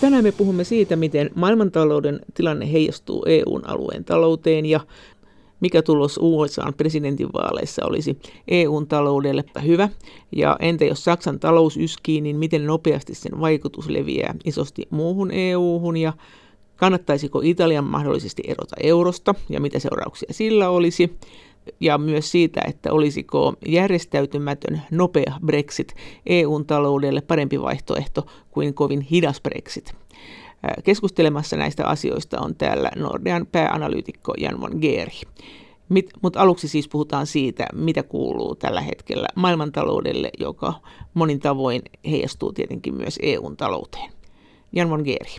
Tänään me puhumme siitä, miten maailmantalouden tilanne heijastuu EUn alueen talouteen ja mikä tulos USAn presidentinvaaleissa olisi EUn taloudelle hyvä, ja entä jos Saksan talous yskii, niin miten nopeasti sen vaikutus leviää isosti muuhun EUhun, ja kannattaisiko Italian mahdollisesti erota eurosta, ja mitä seurauksia sillä olisi, ja myös siitä, että olisiko järjestäytymätön nopea Brexit EUn taloudelle parempi vaihtoehto kuin kovin hidas Brexit. Keskustelemassa näistä asioista on täällä Nordean pääanalyytikko Jan von Geeri. Mutta aluksi siis puhutaan siitä, mitä kuuluu tällä hetkellä maailmantaloudelle, joka monin tavoin heijastuu tietenkin myös EUn talouteen. Jan von Geeri.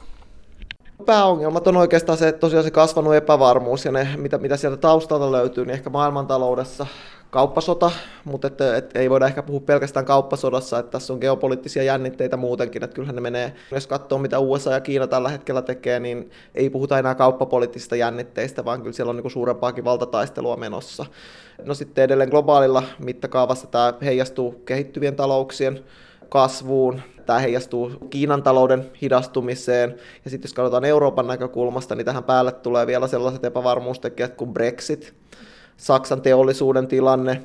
Pääongelmat on oikeastaan se, että tosiaan se kasvanut epävarmuus ja ne, mitä, mitä sieltä taustalta löytyy, niin ehkä maailmantaloudessa kauppasota, mutta että, että ei voida ehkä puhua pelkästään kauppasodassa, että tässä on geopoliittisia jännitteitä muutenkin, että kyllähän ne menee, jos katsoo mitä USA ja Kiina tällä hetkellä tekee, niin ei puhuta enää kauppapoliittisista jännitteistä, vaan kyllä siellä on niin suurempaakin valtataistelua menossa. No sitten edelleen globaalilla mittakaavassa tämä heijastuu kehittyvien talouksien kasvuun, tämä heijastuu Kiinan talouden hidastumiseen, ja sitten jos katsotaan Euroopan näkökulmasta, niin tähän päälle tulee vielä sellaiset epävarmuustekijät kuin Brexit, Saksan teollisuuden tilanne,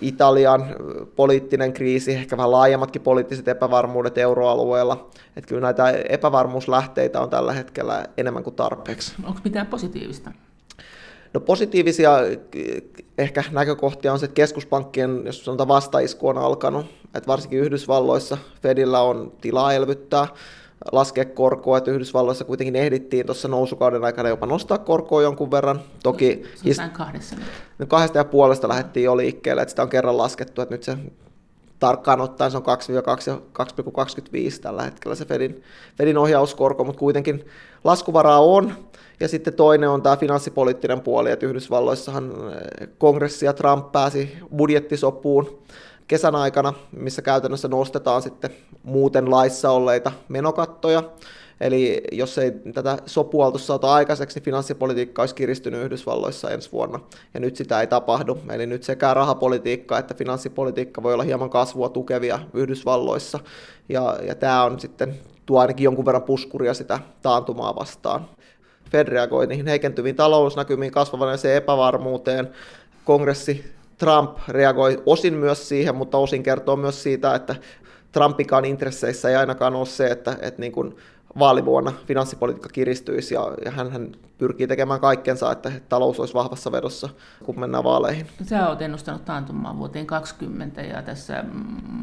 Italian poliittinen kriisi, ehkä vähän laajemmatkin poliittiset epävarmuudet euroalueella. Että kyllä näitä epävarmuuslähteitä on tällä hetkellä enemmän kuin tarpeeksi. Onko mitään positiivista? No positiivisia ehkä näkökohtia on se, että keskuspankkien, jos sanotaan vastaisku on alkanut, että varsinkin Yhdysvalloissa Fedillä on tilaa elvyttää, laskea korkoa, että Yhdysvalloissa kuitenkin ehdittiin tuossa nousukauden aikana jopa nostaa korkoa jonkun verran. Toki on kahdessa. No kahdesta ja puolesta lähdettiin jo liikkeelle, että sitä on kerran laskettu, että nyt se tarkkaan ottaen se on 2-2,25 tällä hetkellä se Fedin, Fedin ohjauskorko, mutta kuitenkin laskuvaraa on. Ja sitten toinen on tämä finanssipoliittinen puoli, että Yhdysvalloissahan eh, kongressi ja Trump pääsi budjettisopuun kesän aikana, missä käytännössä nostetaan sitten muuten laissa olleita menokattoja. Eli jos ei tätä sopua oltu saatu aikaiseksi, niin finanssipolitiikka olisi kiristynyt Yhdysvalloissa ensi vuonna, ja nyt sitä ei tapahdu. Eli nyt sekä rahapolitiikka että finanssipolitiikka voi olla hieman kasvua tukevia Yhdysvalloissa, ja, ja tämä on sitten tuo ainakin jonkun verran puskuria sitä taantumaa vastaan. Fed reagoi niihin heikentyviin talousnäkymiin, kasvavaneeseen epävarmuuteen. Kongressi Trump reagoi osin myös siihen, mutta osin kertoo myös siitä, että Trumpikaan intresseissä ei ainakaan ole se, että, että niin kuin vaalivuonna finanssipolitiikka kiristyisi ja, ja hän, hän pyrkii tekemään kaikkensa, että talous olisi vahvassa vedossa, kun mennään vaaleihin. Sä olet ennustanut taantumaan vuoteen 2020 ja tässä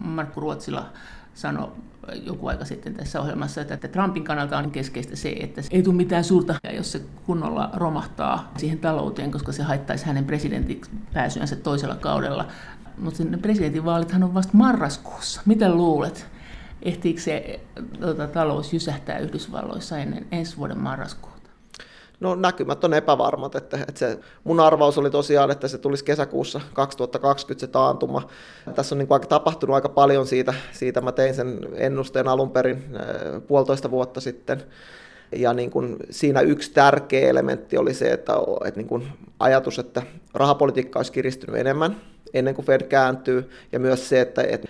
Markku Ruotsila sanoi joku aika sitten tässä ohjelmassa, että Trumpin kannalta on keskeistä se, että ei tule mitään suurta, jos se kunnolla romahtaa siihen talouteen, koska se haittaisi hänen presidentiksi pääsyänsä toisella kaudella. Mutta presidentinvaalithan on vasta marraskuussa. Mitä luulet? Ehtiikö se tota, talous jysähtää Yhdysvalloissa ennen ensi vuoden marraskuuta? No näkymät on epävarmat, että, että se, mun arvaus oli tosiaan, että se tulisi kesäkuussa 2020 se taantuma. Tässä on niin kuin tapahtunut aika paljon siitä, siitä mä tein sen ennusteen alun perin äh, puolitoista vuotta sitten. Ja niin kuin siinä yksi tärkeä elementti oli se, että, että niin kuin ajatus, että rahapolitiikka olisi kiristynyt enemmän ennen kuin Fed kääntyy, ja myös se, että, että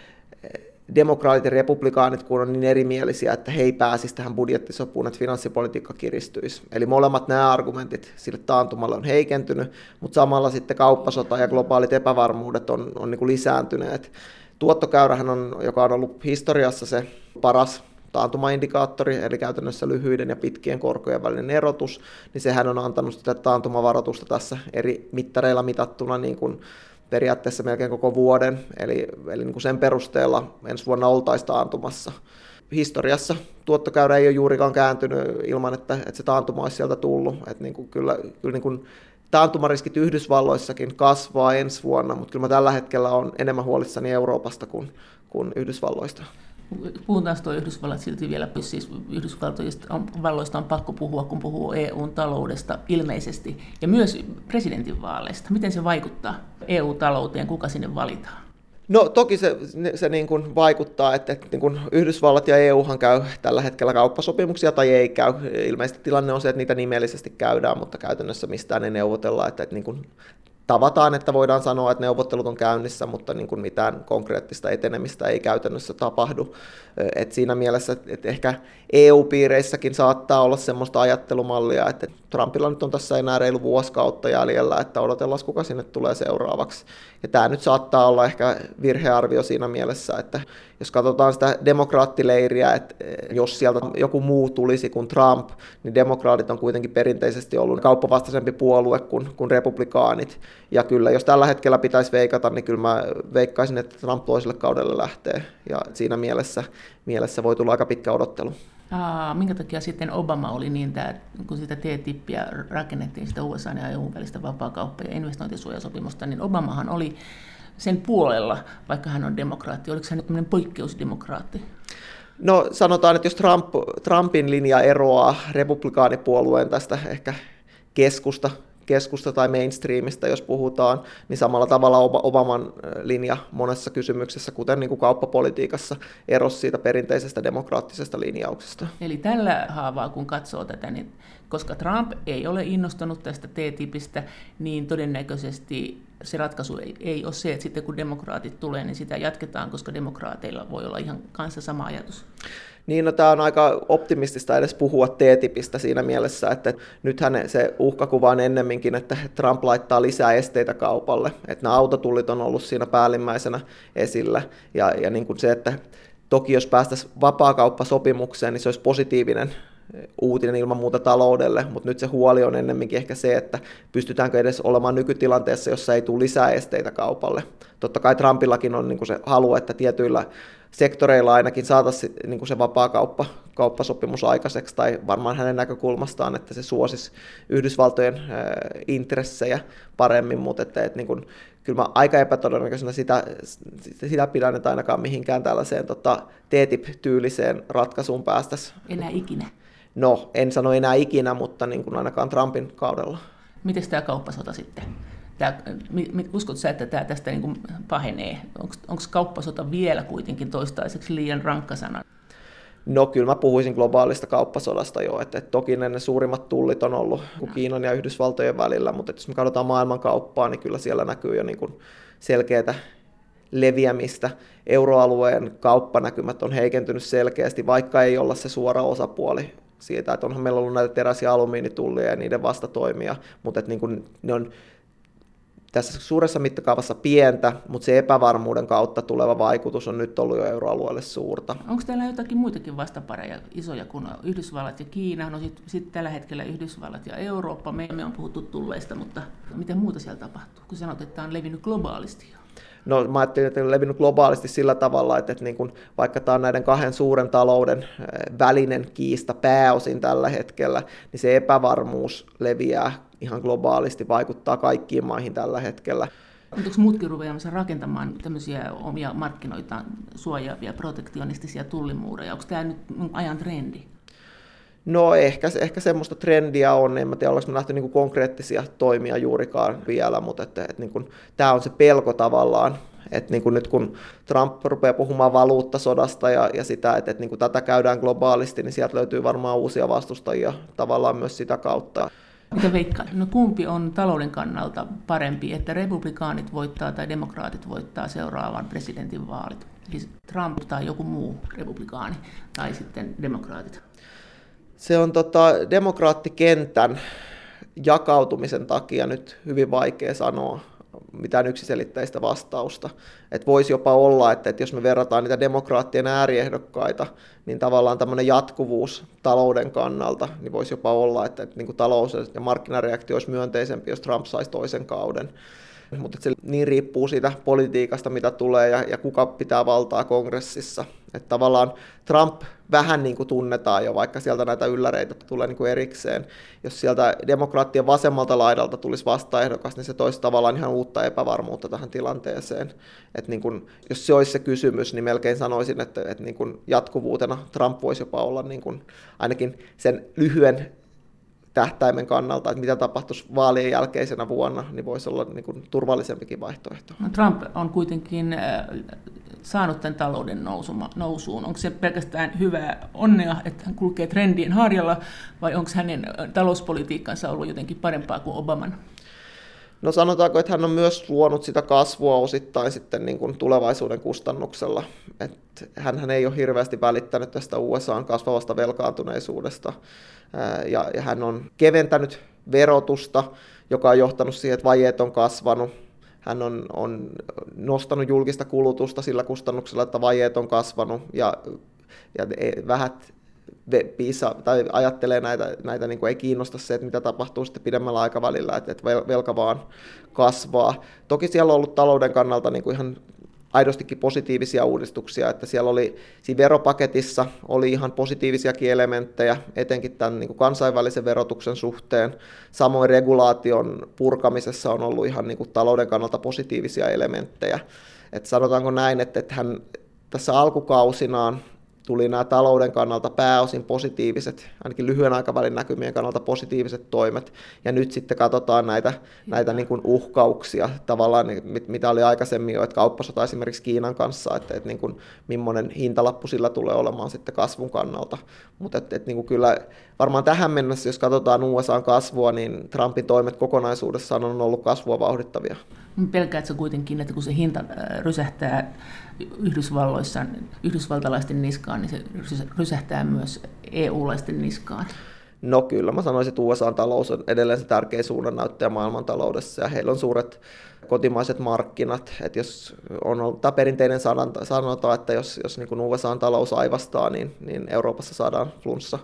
demokraatit ja republikaanit, kun on niin erimielisiä, että he ei pääsisi tähän budjettisopuun, että finanssipolitiikka kiristyisi. Eli molemmat nämä argumentit sille taantumalle on heikentynyt, mutta samalla sitten kauppasota ja globaalit epävarmuudet on, on niin kuin lisääntyneet. Tuottokäyrähän on, joka on ollut historiassa se paras taantumaindikaattori, eli käytännössä lyhyiden ja pitkien korkojen välinen erotus, niin sehän on antanut sitä taantumavaroitusta tässä eri mittareilla mitattuna niin kuin periaatteessa melkein koko vuoden, eli, eli niin kuin sen perusteella ensi vuonna oltaisiin taantumassa. Historiassa tuottokäyrä ei ole juurikaan kääntynyt ilman, että, että se taantuma olisi sieltä tullut. Että niin kuin kyllä kyllä niin kuin taantumariskit Yhdysvalloissakin kasvaa ensi vuonna, mutta kyllä mä tällä hetkellä on enemmän huolissani Euroopasta kuin, kuin Yhdysvalloista puhutaan tuo Yhdysvallat silti vielä, siis Yhdysvalloista on pakko puhua, kun puhuu EUn taloudesta ilmeisesti, ja myös presidentinvaaleista. Miten se vaikuttaa EU-talouteen, kuka sinne valitaan? No toki se, se niin kuin vaikuttaa, että, että niin kuin Yhdysvallat ja EUhan käy tällä hetkellä kauppasopimuksia tai ei käy. Ilmeisesti tilanne on se, että niitä nimellisesti käydään, mutta käytännössä mistään ei neuvotella, että, että niin kuin tavataan, että voidaan sanoa, että neuvottelut on käynnissä, mutta niin kuin mitään konkreettista etenemistä ei käytännössä tapahdu. Et siinä mielessä, että ehkä EU-piireissäkin saattaa olla sellaista ajattelumallia, että Trumpilla nyt on tässä enää reilu vuosikautta jäljellä, että odotellaan, kuka sinne tulee seuraavaksi. Ja tämä nyt saattaa olla ehkä virhearvio siinä mielessä, että jos katsotaan sitä demokraattileiriä, että jos sieltä joku muu tulisi kuin Trump, niin demokraatit on kuitenkin perinteisesti ollut kauppavastaisempi puolue kuin, kuin republikaanit. Ja kyllä, jos tällä hetkellä pitäisi veikata, niin kyllä mä veikkaisin, että Trump toiselle kaudelle lähtee. Ja siinä mielessä, mielessä voi tulla aika pitkä odottelu. Aa, minkä takia sitten Obama oli niin, että kun sitä TTIPiä rakennettiin, sitä USA ja EU välistä vapaakauppa- ja investointisuojasopimusta, niin Obamahan oli sen puolella, vaikka hän on demokraatti. Oliko hän nyt poikkeusdemokraatti? No sanotaan, että jos Trump, Trumpin linja eroaa republikaanipuolueen tästä ehkä keskusta keskusta tai mainstreamista, jos puhutaan, niin samalla tavalla Obaman linja monessa kysymyksessä, kuten niin kuin kauppapolitiikassa, erosi siitä perinteisestä demokraattisesta linjauksesta. Eli tällä haavaa, kun katsoo tätä, niin koska Trump ei ole innostunut tästä TTIPistä, niin todennäköisesti se ratkaisu ei, ei ole se, että sitten kun demokraatit tulee, niin sitä jatketaan, koska demokraateilla voi olla ihan kanssa sama ajatus. Niin, no tämä on aika optimistista edes puhua TTIPistä siinä mielessä, että nythän se uhkakuva on ennemminkin, että Trump laittaa lisää esteitä kaupalle. Että nämä autotullit on ollut siinä päällimmäisenä esillä. Ja, ja niin kuin se, että toki jos päästäisiin vapaakauppasopimukseen, niin se olisi positiivinen uutinen ilman muuta taloudelle, mutta nyt se huoli on ennemminkin ehkä se, että pystytäänkö edes olemaan nykytilanteessa, jossa ei tule lisää esteitä kaupalle. Totta kai Trumpillakin on niin se halu, että tietyillä sektoreilla ainakin saataisiin niin se vapaakauppa, kauppasopimus aikaiseksi, tai varmaan hänen näkökulmastaan, että se suosisi Yhdysvaltojen äh, intressejä paremmin, mutta että, että niin kuin, kyllä mä aika epätodennäköisenä sitä, sitä pidän, että ainakaan mihinkään tällaiseen tota, TTIP-tyyliseen ratkaisuun päästäisiin. Enää ikinä. No, en sano enää ikinä, mutta niin kuin ainakaan Trumpin kaudella. Miten tämä kauppasota sitten? Tämä, uskot sä, että tämä tästä niin kuin pahenee? Onko kauppasota vielä kuitenkin toistaiseksi liian rankka sana? No kyllä mä puhuisin globaalista kauppasodasta jo, että, että toki ne, ne suurimmat tullit on ollut. Kiinan ja Yhdysvaltojen välillä, mutta jos me katsotaan maailmankauppaa, niin kyllä siellä näkyy jo niin kuin selkeätä leviämistä. Euroalueen kauppanäkymät on heikentynyt selkeästi, vaikka ei olla se suora osapuoli siitä, että onhan meillä ollut näitä teräs- ja alumiinitullia ja niiden vastatoimia, mutta että niin kuin ne on tässä suuressa mittakaavassa pientä, mutta se epävarmuuden kautta tuleva vaikutus on nyt ollut jo euroalueelle suurta. Onko täällä jotakin muitakin vastapareja isoja kuin Yhdysvallat ja Kiina? No sitten sit tällä hetkellä Yhdysvallat ja Eurooppa. Me, me on puhuttu tulleista, mutta mitä muuta siellä tapahtuu? Kun sanot, että tämä on levinnyt globaalisti jo. No mä ajattelin, että on levinnyt globaalisti sillä tavalla, että, että niin kuin, vaikka tämä on näiden kahden suuren talouden välinen kiista pääosin tällä hetkellä, niin se epävarmuus leviää ihan globaalisti, vaikuttaa kaikkiin maihin tällä hetkellä. Onko muutkin ruveamassa rakentamaan tämmöisiä omia markkinoita suojaavia protektionistisia tullimuureja? Onko tämä nyt ajan trendi? No ehkä, ehkä semmoista trendiä on, en mä tiedä, ollaanko nähty niin konkreettisia toimia juurikaan vielä, mutta että, että niin kuin, tämä on se pelko tavallaan, että niin kuin nyt kun Trump rupeaa puhumaan valuuttasodasta ja, ja sitä, että, että niin kuin tätä käydään globaalisti, niin sieltä löytyy varmaan uusia vastustajia tavallaan myös sitä kautta. Mitä veikkaa? No kumpi on talouden kannalta parempi, että republikaanit voittaa tai demokraatit voittaa seuraavan presidentin vaalit? Siis Trump tai joku muu republikaani tai sitten demokraatit? Se on tota, demokraattikentän jakautumisen takia nyt hyvin vaikea sanoa mitään yksiselitteistä vastausta. Et voisi jopa olla, että, että jos me verrataan niitä demokraattien ääriehdokkaita, niin tavallaan tämmöinen jatkuvuus talouden kannalta, niin voisi jopa olla, että, että niin kuin talous ja markkinareaktio olisi myönteisempi, jos Trump saisi toisen kauden. Mutta se niin riippuu siitä politiikasta, mitä tulee ja, ja kuka pitää valtaa kongressissa. Että tavallaan Trump vähän niin kuin tunnetaan jo, vaikka sieltä näitä ylläreitä tulee niin kuin erikseen. Jos sieltä demokraattien vasemmalta laidalta tulisi vastaehdokas, niin se toisi tavallaan ihan uutta epävarmuutta tähän tilanteeseen. Että niin kuin, jos se olisi se kysymys, niin melkein sanoisin, että, että niin kuin jatkuvuutena Trump voisi jopa olla niin kuin ainakin sen lyhyen tähtäimen kannalta, että mitä tapahtuisi vaalien jälkeisenä vuonna, niin voisi olla niin kuin turvallisempikin vaihtoehto. No Trump on kuitenkin äh, saanut tämän talouden nousuun. Onko se pelkästään hyvää onnea, että hän kulkee trendien harjalla, vai onko hänen äh, talouspolitiikkansa ollut jotenkin parempaa kuin Obaman? No sanotaanko, että hän on myös luonut sitä kasvua osittain sitten niin kuin tulevaisuuden kustannuksella. Että hän ei ole hirveästi välittänyt tästä USAn kasvavasta velkaantuneisuudesta. Ja, ja hän on keventänyt verotusta, joka on johtanut siihen, että vajeet on kasvanut. Hän on, on nostanut julkista kulutusta sillä kustannuksella, että vajeet on kasvanut ja, ja e, vähät piisa, tai ajattelee näitä, näitä niin kuin ei kiinnosta se, että mitä tapahtuu sitten pidemmällä aikavälillä, että, että velka vaan kasvaa. Toki siellä on ollut talouden kannalta niin kuin ihan aidostikin positiivisia uudistuksia, että siellä oli siinä veropaketissa oli ihan positiivisiakin elementtejä, etenkin tämän niin kuin kansainvälisen verotuksen suhteen. Samoin regulaation purkamisessa on ollut ihan niin kuin talouden kannalta positiivisia elementtejä. että sanotaanko näin, että, että hän tässä alkukausinaan tuli nämä talouden kannalta pääosin positiiviset, ainakin lyhyen aikavälin näkymien kannalta positiiviset toimet, ja nyt sitten katsotaan näitä, näitä niin kuin uhkauksia, tavallaan mitä oli aikaisemmin jo, että kauppasota esimerkiksi Kiinan kanssa, että, että niin kuin, millainen hintalappu sillä tulee olemaan sitten kasvun kannalta, mutta että, että niin kuin kyllä varmaan tähän mennessä, jos katsotaan USAn kasvua, niin Trumpin toimet kokonaisuudessaan on ollut kasvua vauhdittavia. Pelkäätkö kuitenkin, että kun se hinta äh, rysähtää Yhdysvalloissa, yhdysvaltalaisten niskaan, niin se rysähtää myös EU-laisten niskaan? No kyllä, mä sanoisin, että USA-talous on edelleen se tärkeä suunnannäyttäjä maailmantaloudessa ja heillä on suuret kotimaiset markkinat. Että jos on ollut tämä perinteinen sanota, että jos, jos niin USA-talous aivastaa, niin, niin Euroopassa saadaan flunssa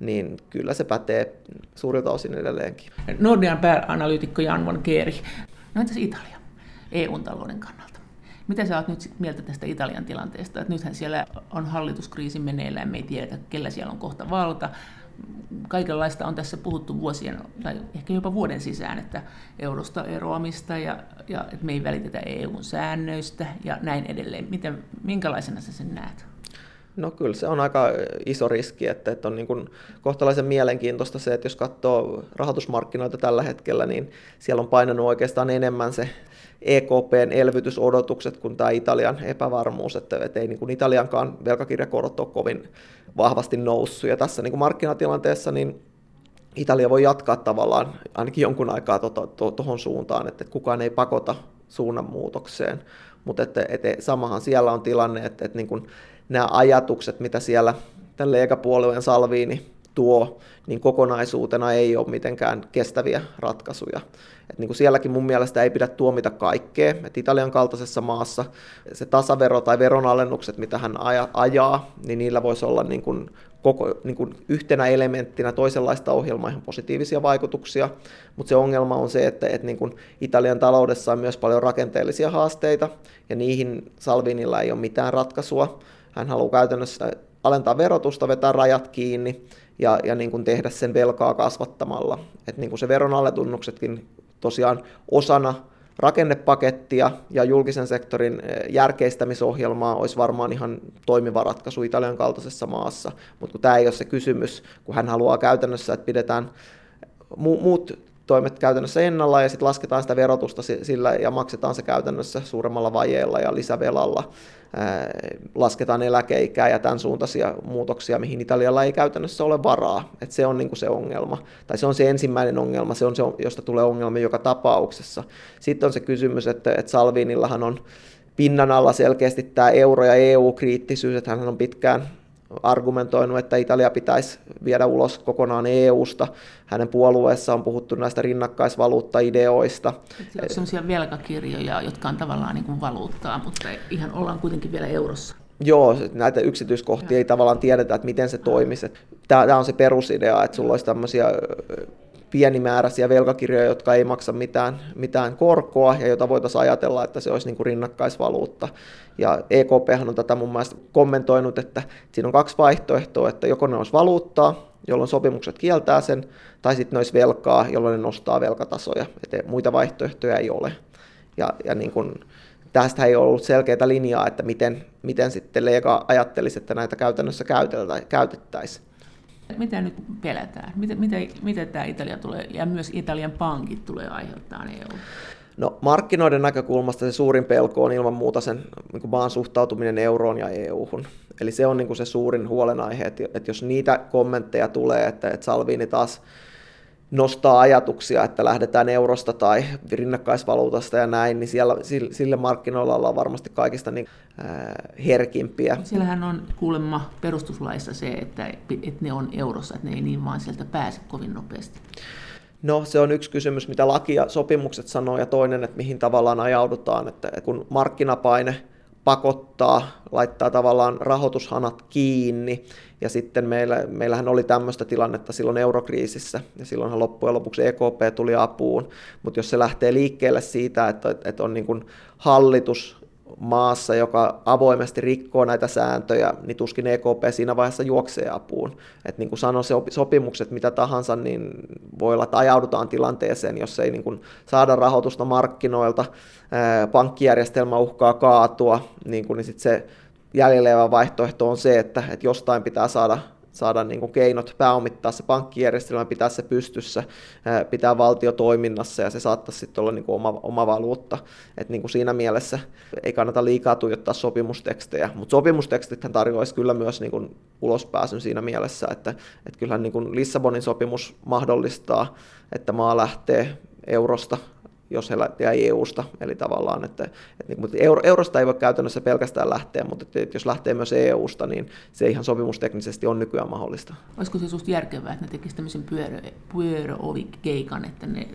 niin kyllä se pätee suurilta osin edelleenkin. Nordean pääanalyytikko Jan von Keeri. No entäs Italia EUn talouden kannalta? Mitä sä oot nyt mieltä tästä Italian tilanteesta? Että nythän siellä on hallituskriisi meneillään, me ei tiedä, kellä siellä on kohta valta. Kaikenlaista on tässä puhuttu vuosien tai ehkä jopa vuoden sisään, että eurosta eroamista ja, ja että me ei välitetä EUn säännöistä ja näin edelleen. Miten, minkälaisena sä sen näet? No kyllä se on aika iso riski, että, että on niin kuin kohtalaisen mielenkiintoista se, että jos katsoo rahoitusmarkkinoita tällä hetkellä, niin siellä on painanut oikeastaan enemmän se EKPn elvytysodotukset kuin tämä Italian epävarmuus, että, että ei niin kuin Italiankaan velkakirjakorot ole kovin vahvasti noussut. Ja tässä niin kuin markkinatilanteessa niin Italia voi jatkaa tavallaan ainakin jonkun aikaa tuohon to, to, suuntaan, että kukaan ei pakota suunnanmuutokseen. Mutta että, että samahan siellä on tilanne, että, että niin kuin nämä ajatukset, mitä siellä tälle ekapuolueen Salviini tuo, niin kokonaisuutena ei ole mitenkään kestäviä ratkaisuja. Et niin kuin sielläkin mun mielestä ei pidä tuomita kaikkea. Et Italian kaltaisessa maassa se tasavero tai veronalennukset, mitä hän ajaa, niin niillä voisi olla niin kuin koko, niin kuin yhtenä elementtinä toisenlaista ohjelmaa ihan positiivisia vaikutuksia, mutta se ongelma on se, että, että niin kuin Italian taloudessa on myös paljon rakenteellisia haasteita, ja niihin Salvinilla ei ole mitään ratkaisua. Hän haluaa käytännössä alentaa verotusta, vetää rajat kiinni ja, ja niin kuin tehdä sen velkaa kasvattamalla. Et niin kuin se veronaletunnuksetkin tosiaan osana rakennepakettia ja julkisen sektorin eh, järkeistämisohjelmaa olisi varmaan ihan toimiva ratkaisu Italian kaltaisessa maassa, mutta tämä ei ole se kysymys, kun hän haluaa käytännössä, että pidetään muut toimet käytännössä ennalla ja sitten lasketaan sitä verotusta sillä ja maksetaan se käytännössä suuremmalla vajeella ja lisävelalla. Lasketaan eläkeikää ja tämän suuntaisia muutoksia, mihin Italialla ei käytännössä ole varaa. Et se on niinku se ongelma. Tai se on se ensimmäinen ongelma, se on se, josta tulee ongelma joka tapauksessa. Sitten on se kysymys, että, että Salvinillahan on pinnan alla selkeästi tämä euro- ja EU-kriittisyys, että hän on pitkään argumentoinut, että Italia pitäisi viedä ulos kokonaan EU-sta. Hänen puolueessa on puhuttu näistä rinnakkaisvaluutta-ideoista. On sellaisia velkakirjoja, jotka on tavallaan niin kuin valuuttaa, mutta ihan ollaan kuitenkin vielä eurossa. Joo, näitä yksityiskohtia ja. ei tavallaan tiedetä, että miten se toimisi. Tämä on se perusidea, että sulla olisi tämmöisiä pienimääräisiä velkakirjoja, jotka ei maksa mitään, mitään korkoa ja jota voitaisiin ajatella, että se olisi niin kuin rinnakkaisvaluutta. Ja EKP on tätä mun mielestä kommentoinut, että siinä on kaksi vaihtoehtoa, että joko ne olisi valuuttaa, jolloin sopimukset kieltää sen, tai sitten ne olisi velkaa, jolloin ne nostaa velkatasoja. Että muita vaihtoehtoja ei ole. Ja, ja niin kuin, tästä ei ollut selkeää linjaa, että miten, miten sitten Lega ajattelisi, että näitä käytännössä käytettäisiin. Mitä nyt pelätään? Mitä, mitä, mitä tämä Italia tulee, ja myös Italian pankit tulee aiheuttamaan EU? No markkinoiden näkökulmasta se suurin pelko on ilman muuta sen niin maan suhtautuminen euroon ja EU-hun. Eli se on niin kuin se suurin huolenaihe, että, että jos niitä kommentteja tulee, että, että Salvini taas nostaa ajatuksia, että lähdetään eurosta tai rinnakkaisvaluutasta ja näin, niin siellä, sille markkinoilla ollaan varmasti kaikista niin, äh, herkimpiä. Siellähän on kuulemma perustuslaissa se, että, että ne on eurossa, että ne ei niin vaan sieltä pääse kovin nopeasti. No se on yksi kysymys, mitä laki ja sopimukset sanoo, ja toinen, että mihin tavallaan ajaudutaan, että kun markkinapaine pakottaa, laittaa tavallaan rahoitushanat kiinni, ja sitten meillä, meillähän oli tämmöistä tilannetta silloin eurokriisissä, ja silloinhan loppujen lopuksi EKP tuli apuun, mutta jos se lähtee liikkeelle siitä, että, että on niin kuin hallitus maassa, joka avoimesti rikkoo näitä sääntöjä, niin tuskin EKP siinä vaiheessa juoksee apuun. Et niin kuin sanoin, se sopimukset mitä tahansa, niin voi olla, että ajaudutaan tilanteeseen, jos ei niin kuin saada rahoitusta markkinoilta, pankkijärjestelmä uhkaa kaatua, niin, kuin, niin sit se jäljellä vaihtoehto on se, että, että jostain pitää saada saada niin kuin keinot pääomittaa se pankkijärjestelmä, pitää se pystyssä, pitää valtio toiminnassa ja se saattaisi sitten olla niin kuin oma, oma valuutta. Et niin kuin siinä mielessä ei kannata liikaa tuijottaa sopimustekstejä, mutta sopimustekstithän tarjoaisi kyllä myös niin kuin ulospääsyn siinä mielessä, että, että kyllähän niin kuin Lissabonin sopimus mahdollistaa, että maa lähtee eurosta jos he jäi EU-sta, eli tavallaan, että, että mutta euro, eurosta ei voi käytännössä pelkästään lähteä, mutta että, että jos lähtee myös EU-sta, niin se ihan sopimusteknisesti on nykyään mahdollista. Olisiko se sinusta järkevää, että ne tekisivät tämmöisen pyörö, pyöröovikeikan, että ne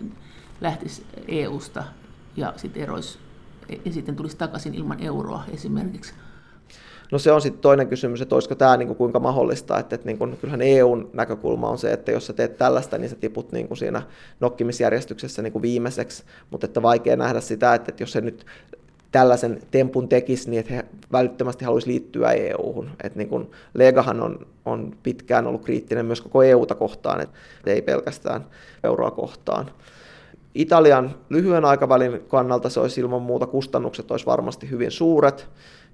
lähtis EU-sta ja sitten erois ja sitten tulisi takaisin ilman euroa esimerkiksi? No se on sitten toinen kysymys, että olisiko tämä niinku kuinka mahdollista, että, että niinku, kyllähän EUn näkökulma on se, että jos sä teet tällaista, niin sä tiput niinku siinä nokkimisjärjestyksessä niinku viimeiseksi, mutta että vaikea nähdä sitä, että, että jos se nyt tällaisen tempun tekisi, niin että he välittömästi haluaisi liittyä EU-hun. Niin kun Legahan on, on pitkään ollut kriittinen myös koko EUta kohtaan, että ei pelkästään euroa kohtaan. Italian lyhyen aikavälin kannalta se olisi ilman muuta kustannukset olisi varmasti hyvin suuret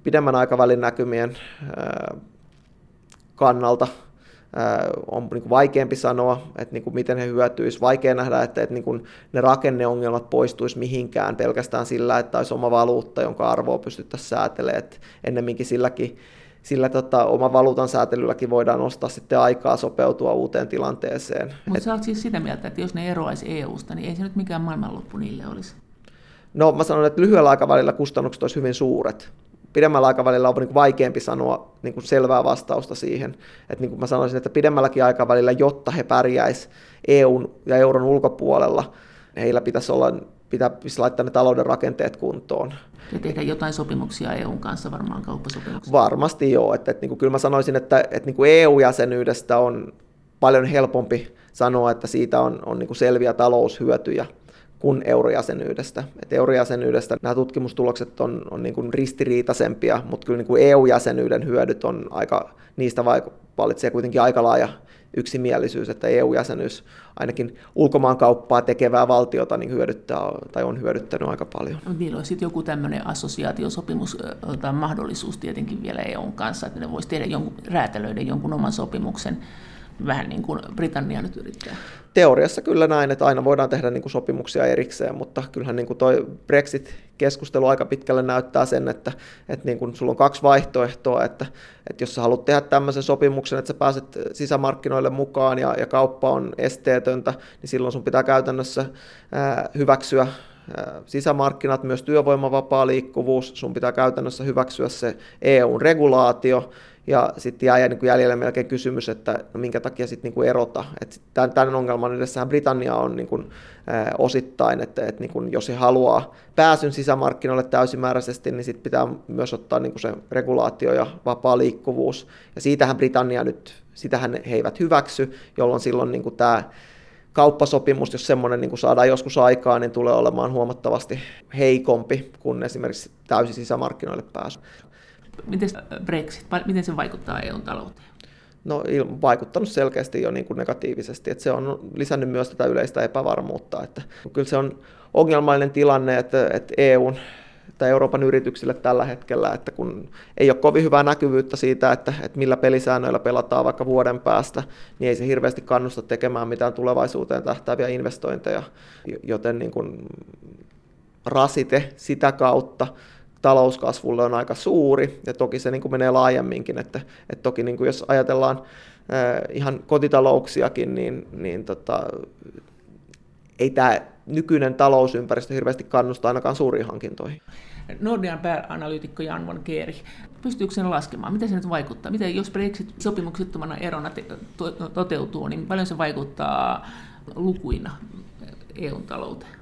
pidemmän aikavälin näkymien kannalta on niin vaikeampi sanoa, että niin kuin miten he hyötyisivät. Vaikea nähdä, että, että niin kuin ne rakenneongelmat poistuisi mihinkään pelkästään sillä, että olisi oma valuutta, jonka arvoa pystyttäisiin säätelemään. Että ennemminkin silläkin, sillä tota, oma valuutan säätelylläkin voidaan ostaa sitten aikaa sopeutua uuteen tilanteeseen. Mutta sä olet siis sitä mieltä, että jos ne eroaisi EU-sta, niin ei se nyt mikään maailmanloppu niille olisi? No mä sanon, että lyhyellä aikavälillä kustannukset olisi hyvin suuret pidemmällä aikavälillä on niin kuin vaikeampi sanoa niin kuin selvää vastausta siihen. Että niin kuin mä sanoisin, että pidemmälläkin aikavälillä, jotta he pärjäis EUn ja euron ulkopuolella, heillä pitäisi olla pitää laittaa ne talouden rakenteet kuntoon. Ja tehdä jotain sopimuksia EUn kanssa, varmaan kauppasopimuksia. Varmasti joo. Että, että niin kuin, kyllä mä sanoisin, että, että niin kuin EU-jäsenyydestä on paljon helpompi sanoa, että siitä on, on niin kuin selviä taloushyötyjä kuin eurojäsenyydestä. Et eurojäsenyydestä nämä tutkimustulokset on, on niin kuin ristiriitaisempia, mutta kyllä niin kuin EU-jäsenyyden hyödyt on aika, niistä valitsee kuitenkin aika laaja yksimielisyys, että EU-jäsenyys ainakin ulkomaankauppaa tekevää valtiota niin hyödyttää tai on hyödyttänyt aika paljon. Niillä on sitten joku tämmöinen assosiaatiosopimus tai mahdollisuus tietenkin vielä EUn kanssa, että ne voisi tehdä jonkun, räätälöidä jonkun oman sopimuksen vähän niin kuin Britannia nyt yrittää. Teoriassa kyllä näin, että aina voidaan tehdä niin kuin sopimuksia erikseen, mutta kyllähän niin kuin toi Brexit-keskustelu aika pitkälle näyttää sen, että, että niin kuin sulla on kaksi vaihtoehtoa, että, että jos sä haluat tehdä tämmöisen sopimuksen, että sä pääset sisämarkkinoille mukaan ja, ja kauppa on esteetöntä, niin silloin sun pitää käytännössä ää, hyväksyä sisämarkkinat, myös työvoimavapaa liikkuvuus, sun pitää käytännössä hyväksyä se EU-regulaatio, ja sitten jää niin jäljelle melkein kysymys, että no minkä takia sitten niin erota. Et tämän, tämän ongelman edessähän Britannia on niin kuin, ää, osittain, että, että niin kuin, jos he haluaa pääsyn sisämarkkinoille täysimääräisesti, niin sitten pitää myös ottaa niin kuin se regulaatio ja vapaa liikkuvuus. Ja siitähän Britannia nyt, sitähän he eivät hyväksy, jolloin silloin niin kuin tämä kauppasopimus, jos semmoinen niin saadaan joskus aikaa, niin tulee olemaan huomattavasti heikompi kuin esimerkiksi täysi sisämarkkinoille pääsy. Miten Brexit, miten se vaikuttaa EUn talouteen? No vaikuttanut selkeästi jo niin kuin negatiivisesti, että se on lisännyt myös tätä yleistä epävarmuutta, että kyllä se on ongelmallinen tilanne, että, että EUn tai Euroopan yrityksille tällä hetkellä, että kun ei ole kovin hyvää näkyvyyttä siitä, että, että millä pelisäännöillä pelataan vaikka vuoden päästä, niin ei se hirveästi kannusta tekemään mitään tulevaisuuteen tähtääviä investointeja, joten niin kuin rasite sitä kautta talouskasvulle on aika suuri, ja toki se niin kuin menee laajemminkin, että, että toki niin kuin jos ajatellaan äh, ihan kotitalouksiakin, niin, niin tota, ei tämä nykyinen talousympäristö hirveästi kannusta ainakaan suuriin hankintoihin. Nordean pääanalyytikko Jan von Keeri, pystyykö sen laskemaan? Miten se nyt vaikuttaa? Miten jos Brexit-sopimuksettomana erona te- to- toteutuu, niin paljon se vaikuttaa lukuina EUn talouteen?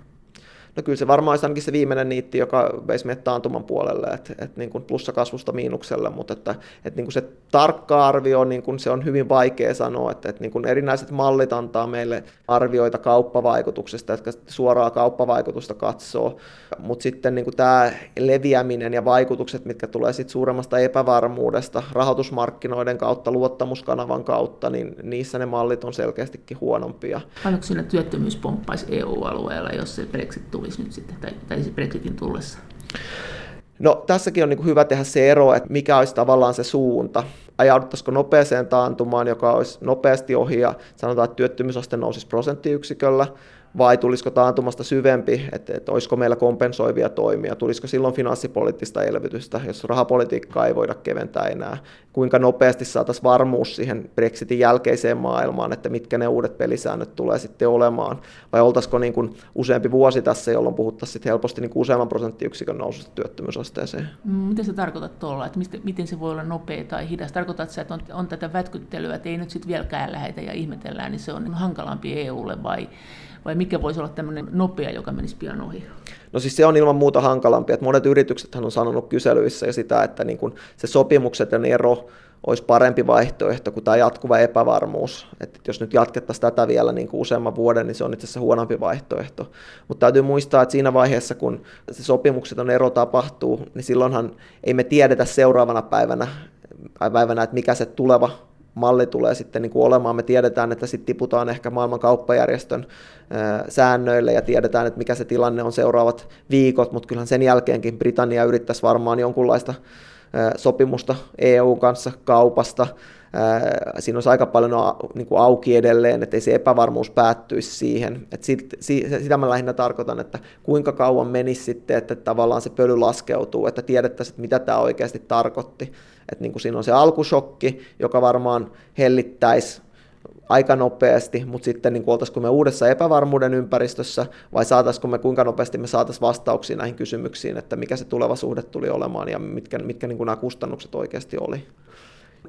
No kyllä se varmaan olisi ainakin se viimeinen niitti, joka veisi meidät taantuman puolelle, että et niin kuin plussakasvusta miinukselle, mutta että, että niin kuin se tarkka arvio, niin kuin se on hyvin vaikea sanoa, että, että niin kuin erinäiset mallit antaa meille arvioita kauppavaikutuksesta, jotka suoraa kauppavaikutusta katsoo, mutta sitten niin kuin tämä leviäminen ja vaikutukset, mitkä tulee sitten suuremmasta epävarmuudesta rahoitusmarkkinoiden kautta, luottamuskanavan kautta, niin niissä ne mallit on selkeästikin huonompia. Paljonko siinä työttömyys pomppaisi EU-alueella, jos se Brexit tulee? Tulisi nyt sitten, tai, tai Brexitin tullessa? No tässäkin on niin hyvä tehdä se ero, että mikä olisi tavallaan se suunta. Ajauduttaisiko nopeeseen taantumaan, joka olisi nopeasti ohi ja sanotaan, että työttömyysaste nousisi prosenttiyksiköllä, vai tulisiko taantumasta syvempi, että, että olisiko meillä kompensoivia toimia, tulisiko silloin finanssipoliittista elvytystä, jos rahapolitiikkaa ei voida keventää enää, kuinka nopeasti saataisiin varmuus siihen Brexitin jälkeiseen maailmaan, että mitkä ne uudet pelisäännöt tulee sitten olemaan, vai oltaisiko niin kuin useampi vuosi tässä, jolloin puhuttaisiin sitten helposti niin kuin useamman prosenttiyksikön noususta työttömyysasteeseen. Mm, mitä se tarkoitat tuolla, että mistä, miten se voi olla nopea tai hidas? Tarkoitat että on, on tätä vätkyttelyä, että ei nyt sitten vieläkään lähetä ja ihmetellään, niin se on hankalampi EUlle vai vai mikä voisi olla tämmöinen nopea, joka menisi pian ohi? No siis se on ilman muuta hankalampi, että monet yritykset on sanonut kyselyissä ja sitä, että niin kuin se sopimukset ja ero olisi parempi vaihtoehto kuin tämä jatkuva epävarmuus. Että jos nyt jatkettaisiin tätä vielä niin kuin useamman vuoden, niin se on itse asiassa huonompi vaihtoehto. Mutta täytyy muistaa, että siinä vaiheessa, kun se sopimukset on ero tapahtuu, niin silloinhan ei me tiedetä seuraavana päivänä, päivänä että mikä se tuleva malli tulee sitten niin kuin olemaan. Me tiedetään, että sitten tiputaan ehkä maailman kauppajärjestön säännöille ja tiedetään, että mikä se tilanne on seuraavat viikot, mutta kyllähän sen jälkeenkin Britannia yrittäisi varmaan jonkunlaista sopimusta EU kanssa kaupasta. Siinä olisi aika paljon niin kuin auki edelleen, että ei se epävarmuus päättyisi siihen. Että sit, sitä mä lähinnä tarkoitan, että kuinka kauan menisi sitten, että tavallaan se pöly laskeutuu, että tiedettäisiin, että mitä tämä oikeasti tarkoitti. Että niin kuin siinä on se alkushokki, joka varmaan hellittäisi aika nopeasti, mutta sitten niin oltaisiko me uudessa epävarmuuden ympäristössä vai saataisiko me, kuinka nopeasti me saataisiin vastauksia näihin kysymyksiin, että mikä se tuleva suhde tuli olemaan ja mitkä, mitkä niin kuin nämä kustannukset oikeasti oli.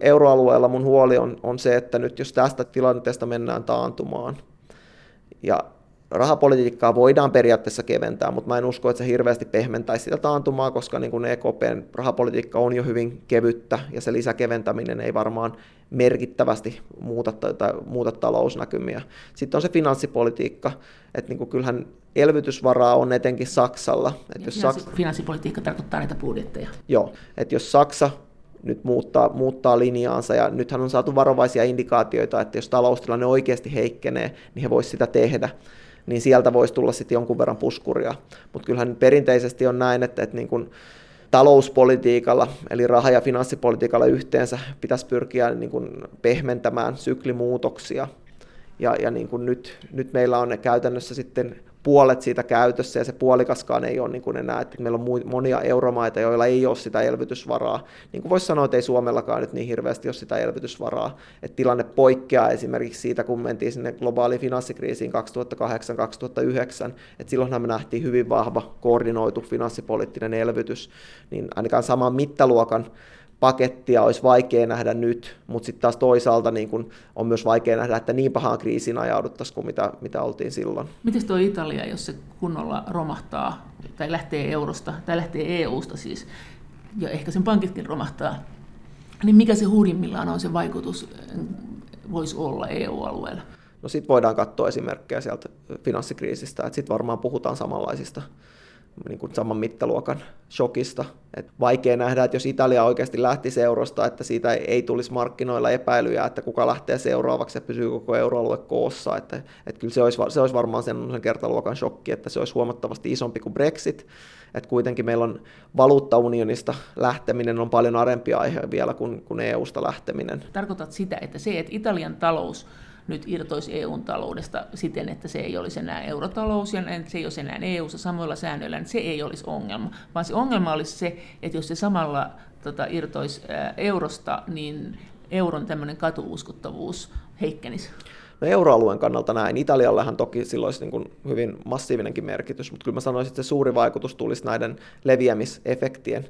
Euroalueella mun huoli on, on se, että nyt jos tästä tilanteesta mennään taantumaan ja rahapolitiikkaa voidaan periaatteessa keventää, mutta mä en usko, että se hirveästi pehmentäisi sitä taantumaa, koska niin kuin EKPn rahapolitiikka on jo hyvin kevyttä ja se lisäkeventäminen ei varmaan merkittävästi muuta, tai muuta talousnäkymiä. Sitten on se finanssipolitiikka, että niin kuin kyllähän elvytysvaraa on etenkin Saksalla. Että jos Saks... Finanssipolitiikka tarkoittaa näitä budjetteja. Joo, että jos Saksa nyt muuttaa, muuttaa linjaansa, ja nythän on saatu varovaisia indikaatioita, että jos taloustilanne oikeasti heikkenee, niin he voisivat sitä tehdä niin sieltä voisi tulla sitten jonkun verran puskuria. Mutta kyllähän perinteisesti on näin, että, että niin kun talouspolitiikalla, eli raha- ja finanssipolitiikalla yhteensä pitäisi pyrkiä niin kun pehmentämään syklimuutoksia. Ja, ja niin kuin nyt, nyt meillä on käytännössä sitten puolet siitä käytössä ja se puolikaskaan ei ole niin kuin enää, että meillä on monia euromaita, joilla ei ole sitä elvytysvaraa. Niin kuin voisi sanoa, että ei Suomellakaan nyt niin hirveästi ole sitä elvytysvaraa. Että tilanne poikkeaa esimerkiksi siitä, kun mentiin sinne globaaliin finanssikriisiin 2008-2009, että silloinhan me nähtiin hyvin vahva koordinoitu finanssipoliittinen elvytys, niin ainakaan saman mittaluokan pakettia olisi vaikea nähdä nyt, mutta sitten taas toisaalta niin kun on myös vaikea nähdä, että niin pahaan kriisiin ajauduttaisiin kuin mitä, mitä oltiin silloin. Miten tuo Italia, jos se kunnolla romahtaa tai lähtee eurosta tai lähtee EUsta siis, ja ehkä sen pankitkin romahtaa, niin mikä se hurjimmillaan on se vaikutus voisi olla EU-alueella? No sitten voidaan katsoa esimerkkejä sieltä finanssikriisistä, että sitten varmaan puhutaan samanlaisista niin kuin saman mittaluokan shokista. Et vaikea nähdä, että jos Italia oikeasti lähti eurosta, että siitä ei tulisi markkinoilla epäilyjä, että kuka lähtee seuraavaksi ja pysyy koko euroalue koossa. Että, että kyllä se olisi, se olisi varmaan sen kertaluokan shokki, että se olisi huomattavasti isompi kuin Brexit. Että kuitenkin meillä on valuuttaunionista lähteminen on paljon arempi aihe vielä kuin, kuin EU-sta lähteminen. Tarkoitat sitä, että se, että Italian talous nyt irtoisi EUn taloudesta siten, että se ei olisi enää eurotalous ja se ei olisi enää EU-ssa samoilla säännöillä, niin se ei olisi ongelma, vaan se ongelma olisi se, että jos se samalla tota, irtoisi eurosta, niin euron tämmöinen katuuskottavuus heikkenisi? No euroalueen kannalta näin. Italiallehan toki sillä olisi niin kuin hyvin massiivinenkin merkitys, mutta kyllä mä sanoisin, että se suuri vaikutus tulisi näiden leviämisefektien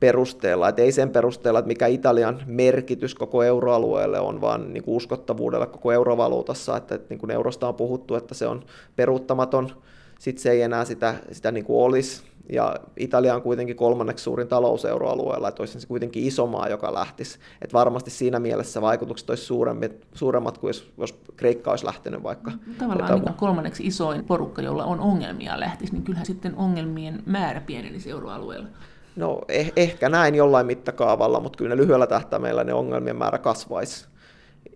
perusteella, että ei sen perusteella, että mikä Italian merkitys koko euroalueelle on, vaan niin kuin uskottavuudella koko eurovaluutassa, että, että niin kuin eurosta on puhuttu, että se on peruuttamaton, sitten se ei enää sitä, sitä niin kuin olisi, ja Italia on kuitenkin kolmanneksi suurin talous euroalueella, että olisi se kuitenkin iso maa, joka lähtisi. Että varmasti siinä mielessä vaikutukset olisi suuremmat, suuremmat kuin jos, jos Kreikka olisi lähtenyt vaikka. Tavallaan niin kolmanneksi isoin porukka, jolla on ongelmia lähtisi, niin kyllähän sitten ongelmien määrä pienenisi euroalueella. No eh, ehkä näin jollain mittakaavalla, mutta kyllä ne lyhyellä tähtäimellä ne ongelmien määrä kasvaisi.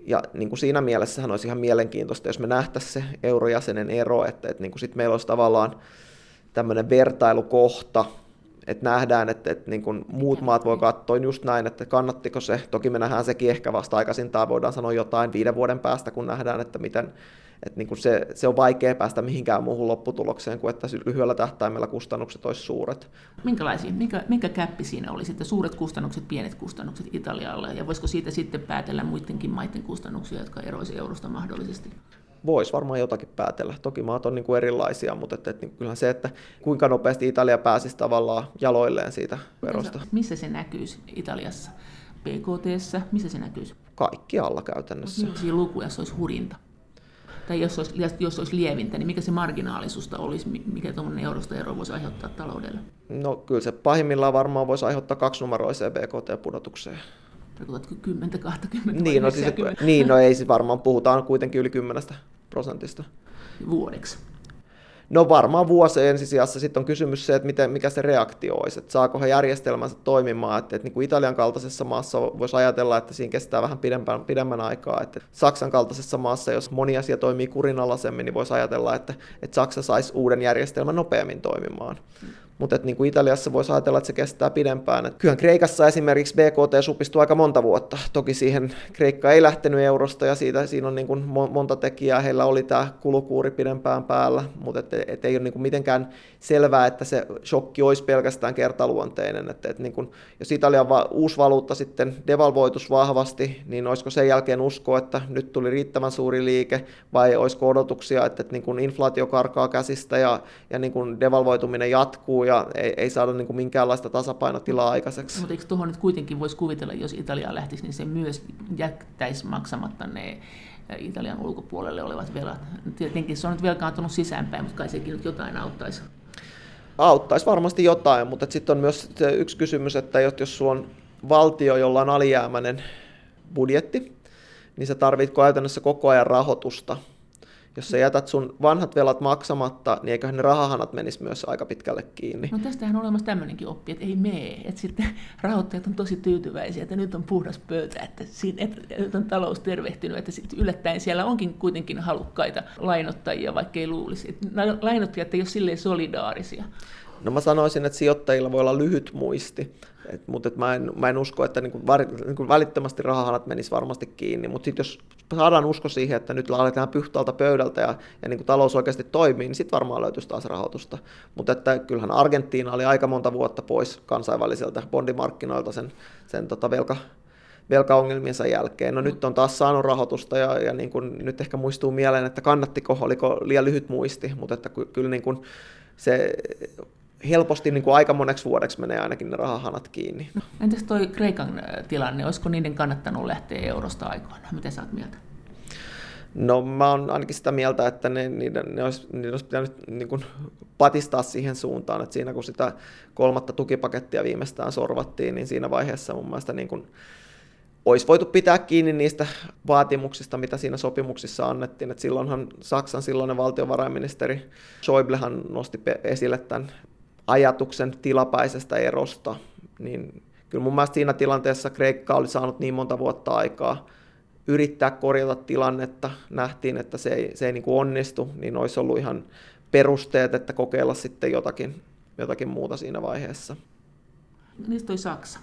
Ja niin kuin siinä mielessähän olisi ihan mielenkiintoista, jos me nähtäisiin se eurojäsenen ero, että, että niin kuin sit meillä olisi tavallaan tämmöinen vertailukohta, että nähdään, että, että niin kuin muut maat voi katsoa just näin, että kannattiko se. Toki me nähdään sekin ehkä vasta aikaisintaan, voidaan sanoa jotain viiden vuoden päästä, kun nähdään, että miten, että niin kuin se, se on vaikea päästä mihinkään muuhun lopputulokseen kuin että lyhyellä tähtäimellä kustannukset olisi suuret. Minkälaisia, minkä, minkä käppi siinä oli sitten suuret kustannukset, pienet kustannukset Italialle ja voisiko siitä sitten päätellä muidenkin maiden kustannuksia, jotka eroisivat eurosta mahdollisesti? Voisi varmaan jotakin päätellä. Toki maat on niin kuin erilaisia, mutta että, että, niin kyllähän se, että kuinka nopeasti Italia pääsisi tavallaan jaloilleen siitä verosta. Missä se näkyisi Italiassa? BKT, missä se näkyisi? Kaikkialla käytännössä. Millaisia lukuja se olisi hurinta? Tai jos olisi, jos olisi lievintä, niin mikä se marginaalisusta olisi, mikä tuommoinen eurosta ero voisi aiheuttaa taloudelle? No kyllä se pahimmillaan varmaan voisi aiheuttaa kaksinumeroiseen BKT-pudotukseen. Tarkoitatko 10, 20 niin, no, siis, niin, no ei siis varmaan, puhutaan kuitenkin yli 10 prosentista. Vuodeksi? No varmaan vuosi ensisijassa. Sitten on kysymys se, että miten, mikä se reaktio olisi, että saako he järjestelmänsä toimimaan. Että, että niin kuin Italian kaltaisessa maassa voisi ajatella, että siinä kestää vähän pidempään, pidemmän aikaa. Että Saksan kaltaisessa maassa, jos moni asia toimii kurinalaisemmin, niin voisi ajatella, että, että Saksa saisi uuden järjestelmän nopeammin toimimaan. Mutta niin kuin Italiassa voisi ajatella, että se kestää pidempään. Et kyllähän Kreikassa esimerkiksi BKT supistuu aika monta vuotta. Toki siihen Kreikka ei lähtenyt eurosta ja siitä, siinä on niin kuin monta tekijää. Heillä oli tämä kulukuuri pidempään päällä, mutta et, et ei ole niin kuin mitenkään selvää, että se shokki olisi pelkästään kertaluonteinen. Et, et niin kuin, jos Italian va- uusi valuutta sitten devalvoitus vahvasti, niin olisiko sen jälkeen usko, että nyt tuli riittävän suuri liike, vai olisiko odotuksia, että, että niin kuin inflaatio karkaa käsistä ja, ja niin kuin devalvoituminen jatkuu ja ei, ei saada niin kuin minkäänlaista tasapainotilaa aikaiseksi. Mutta eikö tuohon nyt kuitenkin voisi kuvitella, jos Italia lähtisi, niin se myös jättäisi maksamatta ne Italian ulkopuolelle olevat velat. Tietenkin se on nyt velkaantunut sisäänpäin, mutta kai sekin nyt jotain auttaisi. Auttaisi varmasti jotain, mutta sitten on myös yksi kysymys, että jos sulla on valtio, jolla on alijäämäinen budjetti, niin se tarvitsee käytännössä koko ajan rahoitusta jos sä jätät sun vanhat velat maksamatta, niin eiköhän ne rahahanat menisi myös aika pitkälle kiinni. No tästähän on olemassa tämmöinenkin oppi, että ei mene. Että sitten rahoittajat on tosi tyytyväisiä, että nyt on puhdas pöytä, että, siinä, että nyt on talous tervehtynyt, että sitten yllättäen siellä onkin kuitenkin halukkaita lainottajia, vaikka ei luulisi. Että lainottajat ei ole silleen solidaarisia. No mä sanoisin, että sijoittajilla voi olla lyhyt muisti, et, mutta et mä, en, mä en usko, että niinku, var, niinku välittömästi rahahanat menis varmasti kiinni, mutta sitten jos saadaan usko siihen, että nyt aletaan pyhtaalta pöydältä ja, ja niinku talous oikeasti toimii, niin sitten varmaan löytyisi taas rahoitusta. Mutta että kyllähän Argentiina oli aika monta vuotta pois kansainväliseltä bondimarkkinoilta sen, sen tota velka, velkaongelmiensa jälkeen. No nyt on taas saanut rahoitusta ja, ja niin kuin nyt ehkä muistuu mieleen, että kannattiko, oliko liian lyhyt muisti, mutta että kyllä niin kuin se helposti niin kuin aika moneksi vuodeksi menee ainakin ne rahahanat kiinni. No, entäs toi Kreikan tilanne, olisiko niiden kannattanut lähteä eurosta aikoina? Miten sä oot mieltä? No mä oon ainakin sitä mieltä, että ne, niiden, ne olisi, niiden olisi pitänyt niin kuin patistaa siihen suuntaan, että siinä kun sitä kolmatta tukipakettia viimeistään sorvattiin, niin siinä vaiheessa mun mielestä niin kuin olisi voitu pitää kiinni niistä vaatimuksista, mitä siinä sopimuksissa annettiin. Et silloinhan Saksan silloinen valtiovarainministeri Schäublehan nosti esille tämän ajatuksen tilapäisestä erosta, niin kyllä mun mielestä siinä tilanteessa Kreikka oli saanut niin monta vuotta aikaa yrittää korjata tilannetta, nähtiin, että se ei, se ei niin kuin onnistu, niin olisi ollut ihan perusteet, että kokeilla sitten jotakin, jotakin muuta siinä vaiheessa. Niistä toi Saksa.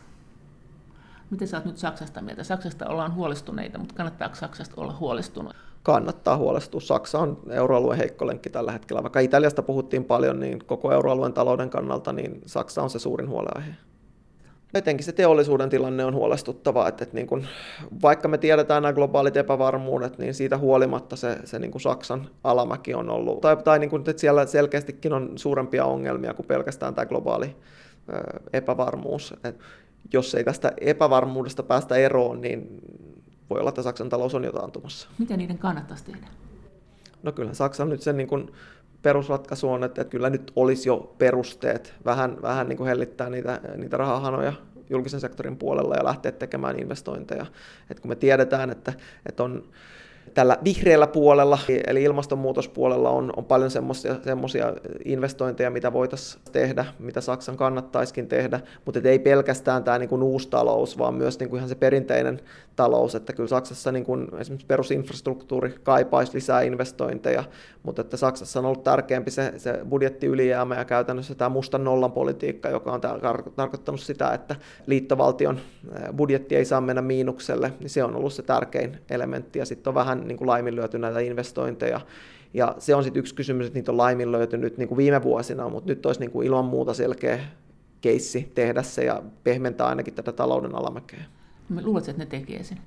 Miten sä oot nyt Saksasta mieltä? Saksasta ollaan huolestuneita, mutta kannattaako Saksasta olla huolestunut? Kannattaa huolestua. Saksa on euroalueen heikko lenkki tällä hetkellä. Vaikka Italiasta puhuttiin paljon, niin koko euroalueen talouden kannalta niin Saksa on se suurin huoleaihe. Etenkin se teollisuuden tilanne on huolestuttava, että, että niin kuin, vaikka me tiedetään nämä globaalit epävarmuudet, niin siitä huolimatta se, se niin Saksan alamäki on ollut, tai, tai niin kuin, että siellä selkeästikin on suurempia ongelmia kuin pelkästään tämä globaali epävarmuus. Et jos ei tästä epävarmuudesta päästä eroon, niin voi olla, että Saksan talous on jo taantumassa. Mitä niiden kannattaisi tehdä? No kyllä Saksan nyt sen niin kuin perusratkaisu on, että, että kyllä nyt olisi jo perusteet vähän, vähän niin kuin hellittää niitä, niitä rahahanoja julkisen sektorin puolella ja lähteä tekemään investointeja. Et kun me tiedetään, että, että on tällä vihreällä puolella, eli ilmastonmuutospuolella on, on paljon semmoisia investointeja, mitä voitaisiin tehdä, mitä Saksan kannattaisikin tehdä, mutta ei pelkästään tämä niin kuin uusi talous, vaan myös niin kuin ihan se perinteinen talous, että kyllä Saksassa niin kuin esimerkiksi perusinfrastruktuuri kaipaisi lisää investointeja, mutta että Saksassa on ollut tärkeämpi se, se budjettiylijäämä ja käytännössä tämä mustan nollan politiikka, joka on tarkoittanut sitä, että liittovaltion budjetti ei saa mennä miinukselle, niin se on ollut se tärkein elementti ja sitten on vähän niin kuin laiminlyöty näitä investointeja. Ja se on sitten yksi kysymys, että niitä on laiminlyöty nyt niin kuin viime vuosina, mutta nyt olisi niin kuin ilman muuta selkeä keissi tehdä se ja pehmentää ainakin tätä talouden alamäkeä. Luuletko, että ne tekee sen?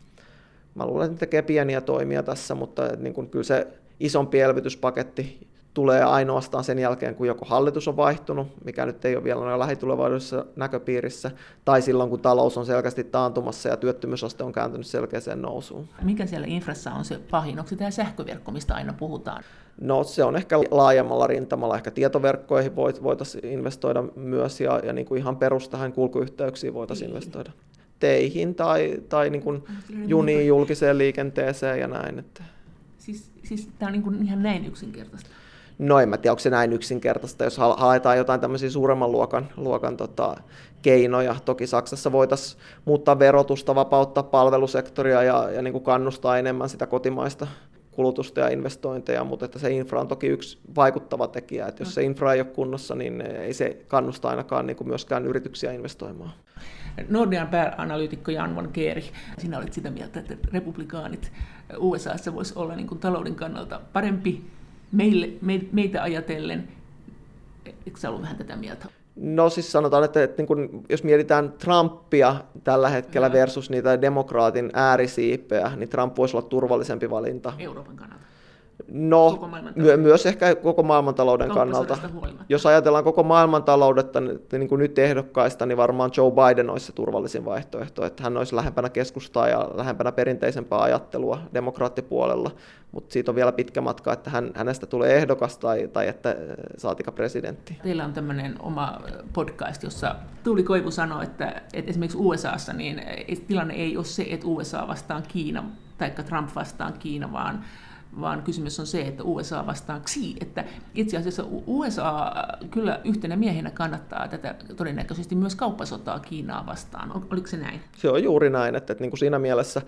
Mä luulen, että ne tekee pieniä toimia tässä, mutta niin kuin, kyllä se isompi elvytyspaketti tulee ainoastaan sen jälkeen, kun joko hallitus on vaihtunut, mikä nyt ei ole vielä lähitulevaisuudessa näköpiirissä, tai silloin, kun talous on selkeästi taantumassa ja työttömyysaste on kääntynyt selkeäseen nousuun. Mikä siellä infrassa on se pahin? Onko se tämä sähköverkko, mistä aina puhutaan? No se on ehkä laajemmalla rintamalla, ehkä tietoverkkoihin voitaisiin investoida myös, ja, ja niin kuin ihan perustahan kulkuyhteyksiin voitaisiin niin. investoida. Teihin tai, tai niin kuin juniin, julkiseen liikenteeseen ja näin. Että. Siis, siis tämä on niin kuin ihan näin yksinkertaista? No en mä tiedä, onko se näin yksinkertaista, jos haetaan jotain tämmöisiä suuremman luokan, luokan tota, keinoja. Toki Saksassa voitaisiin muuttaa verotusta, vapauttaa palvelusektoria ja, ja niin kuin kannustaa enemmän sitä kotimaista kulutusta ja investointeja, mutta että se infra on toki yksi vaikuttava tekijä. Että jos se infra ei ole kunnossa, niin ei se kannusta ainakaan niin kuin myöskään yrityksiä investoimaan. Nordean pääanalyytikko Jan von Keeri, sinä olet sitä mieltä, että republikaanit USAssa voisi olla niin kuin talouden kannalta parempi meille, me, meitä ajatellen. Eikö sä ollut vähän tätä mieltä? No siis sanotaan, että, että niin kun, jos mietitään Trumpia tällä hetkellä versus niitä demokraatin äärisiipeä, niin Trump voisi olla turvallisempi valinta. Euroopan kannalta. No, my- myös ehkä koko maailmantalouden kannalta. Jos ajatellaan koko maailmantaloudetta niin kuin nyt ehdokkaista, niin varmaan Joe Biden olisi se turvallisin vaihtoehto, että hän olisi lähempänä keskustaa ja lähempänä perinteisempää ajattelua demokraattipuolella, mutta siitä on vielä pitkä matka, että hän, hänestä tulee ehdokas tai, tai että saatika presidentti. Teillä on tämmöinen oma podcast, jossa Tuuli Koivu sanoi, että, että esimerkiksi USAssa niin tilanne ei ole se, että USA vastaan Kiina tai Trump vastaan Kiina, vaan vaan kysymys on se, että USA vastaan Xi, että itse asiassa USA kyllä yhtenä miehenä kannattaa tätä todennäköisesti myös kauppasotaa Kiinaa vastaan. Oliko se näin? Se on juuri näin, että, että niin kuin siinä mielessä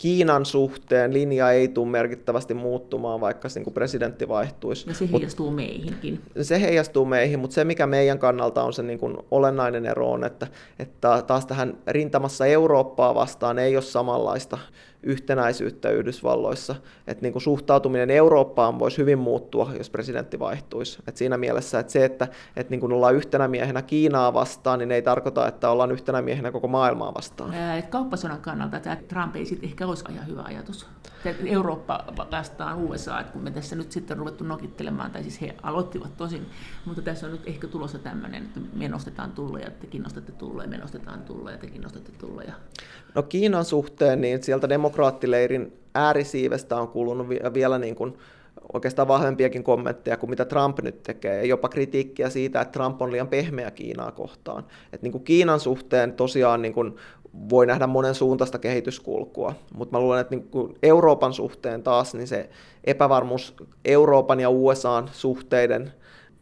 Kiinan suhteen linja ei tule merkittävästi muuttumaan, vaikka niin presidentti vaihtuisi. Ja se heijastuu Mut, meihinkin. Se heijastuu meihin, mutta se mikä meidän kannalta on se niin kuin olennainen ero on, että, että taas tähän rintamassa Eurooppaa vastaan ei ole samanlaista yhtenäisyyttä Yhdysvalloissa. Että niin kuin suhtautuminen Eurooppaan voisi hyvin muuttua, jos presidentti vaihtuisi. Et siinä mielessä, että se, että, että niin kuin ollaan yhtenä miehenä Kiinaa vastaan, niin ei tarkoita, että ollaan yhtenä miehenä koko maailmaa vastaan. Ää, kauppasodan kannalta tämä Trump ei sitten ehkä olisi ihan hyvä ajatus. Eurooppa vastaan USA, että kun me tässä nyt sitten ruvettu nokittelemaan, tai siis he aloittivat tosin, mutta tässä on nyt ehkä tulossa tämmöinen, että me nostetaan tulleja, tekin nostatte tulleja, me nostetaan tulleja, tekin nostatte tulleja. No Kiinan suhteen, niin sieltä demokraattileirin äärisiivestä on kuulunut vielä niin kuin oikeastaan vahvempiakin kommentteja kuin mitä Trump nyt tekee, ja jopa kritiikkiä siitä, että Trump on liian pehmeä Kiinaa kohtaan. Et niin kuin Kiinan suhteen tosiaan niin kuin voi nähdä monen suuntaista kehityskulkua, mutta mä luulen, että niin kuin Euroopan suhteen taas niin se epävarmuus Euroopan ja USAn suhteiden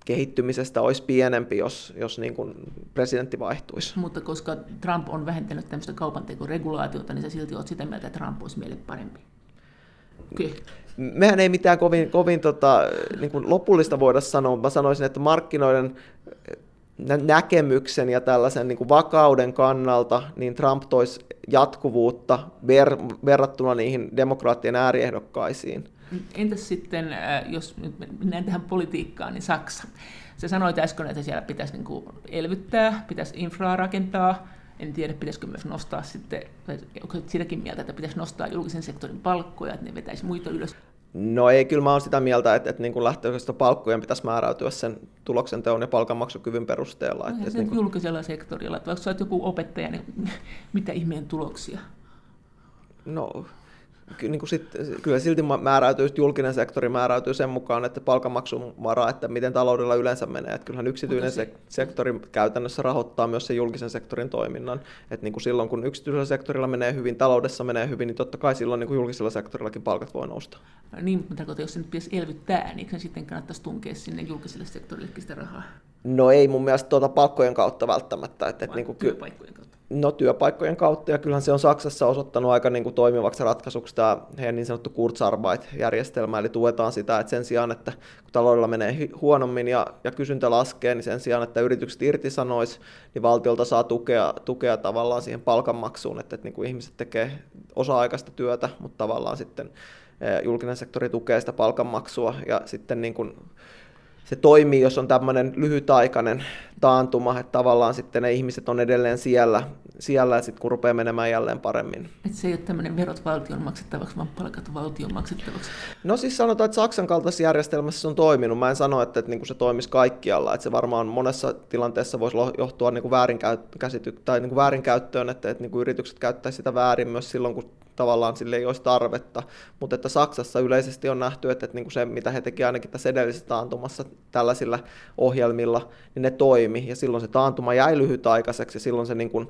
kehittymisestä olisi pienempi, jos, jos niin kuin presidentti vaihtuisi. Mutta koska Trump on vähentänyt tämmöistä kaupantekoregulaatiota, niin sä silti olet sitä mieltä, että Trump olisi meille parempi. Okay. Mehän ei mitään kovin, kovin tota, niin kuin lopullista voida sanoa. Mä sanoisin, että markkinoiden näkemyksen ja tällaisen niin kuin vakauden kannalta, niin Trump toisi jatkuvuutta ver- verrattuna niihin demokraattien ääriehdokkaisiin. Entäs sitten, äh, jos mennään tähän politiikkaan, niin Saksa. Se sanoit äsken, että siellä pitäisi niin kuin elvyttää, pitäisi infraa rakentaa, En tiedä, pitäisikö myös nostaa sitten, onko sitäkin mieltä, että pitäisi nostaa julkisen sektorin palkkoja, että ne vetäisi muita ylös? No ei, kyllä mä oon sitä mieltä, että, että niin kuin lähtökohtaisesti palkkojen pitäisi määräytyä sen tuloksen teon ja palkanmaksukyvyn perusteella. No, että se niin kuin... julkisella sektorilla, että vaikka sä olet joku opettaja, niin mitä ihmeen tuloksia? No niin kuin sit, kyllä silti määräytyy, julkinen sektori määräytyy sen mukaan, että palkanmaksun varaa, että miten taloudella yleensä menee. Että kyllähän yksityinen se... sektori käytännössä rahoittaa myös sen julkisen sektorin toiminnan. Että niin kuin silloin, kun yksityisellä sektorilla menee hyvin, taloudessa menee hyvin, niin totta kai silloin niin kuin julkisella sektorillakin palkat voi nousta. No niin, mutta tarkoitan, jos se nyt pitäisi elvyttää, niin se sitten kannattaisi tunkea sinne julkiselle sektorillekin sitä rahaa? No ei mun mielestä tuota palkkojen kautta välttämättä. Että, että niin kuin, työpaikkojen kautta? No työpaikkojen kautta, ja kyllähän se on Saksassa osoittanut aika niin kuin toimivaksi ratkaisuksi tämä heidän niin sanottu Kurzarbeit-järjestelmä, eli tuetaan sitä, että sen sijaan, että kun taloudella menee huonommin ja, ja kysyntä laskee, niin sen sijaan, että yritykset irtisanois, niin valtiolta saa tukea, tukea tavallaan siihen palkanmaksuun, että, että niin kuin ihmiset tekee osa-aikaista työtä, mutta tavallaan sitten eh, julkinen sektori tukee sitä palkanmaksua, ja sitten niin kuin se toimii, jos on tämmöinen lyhytaikainen taantuma, että tavallaan sitten ne ihmiset on edelleen siellä, siellä ja sitten kun rupeaa menemään jälleen paremmin. Et se ei ole tämmöinen verot valtion maksettavaksi, vaan palkat valtion maksettavaksi. No siis sanotaan, että Saksan kaltaisessa järjestelmässä se on toiminut. Mä en sano, että, että niin kuin se toimisi kaikkialla. Että se varmaan monessa tilanteessa voisi johtua niin kuin väärinkäyttö- tai niin kuin väärinkäyttöön, että, että niin kuin yritykset käyttäisivät sitä väärin myös silloin, kun tavallaan sille ei olisi tarvetta, mutta että Saksassa yleisesti on nähty, että, että niin kuin se, mitä he tekivät ainakin tässä edellisessä taantumassa tällaisilla ohjelmilla, niin ne toimi, ja silloin se taantuma jäi lyhytaikaiseksi, ja silloin se niin kuin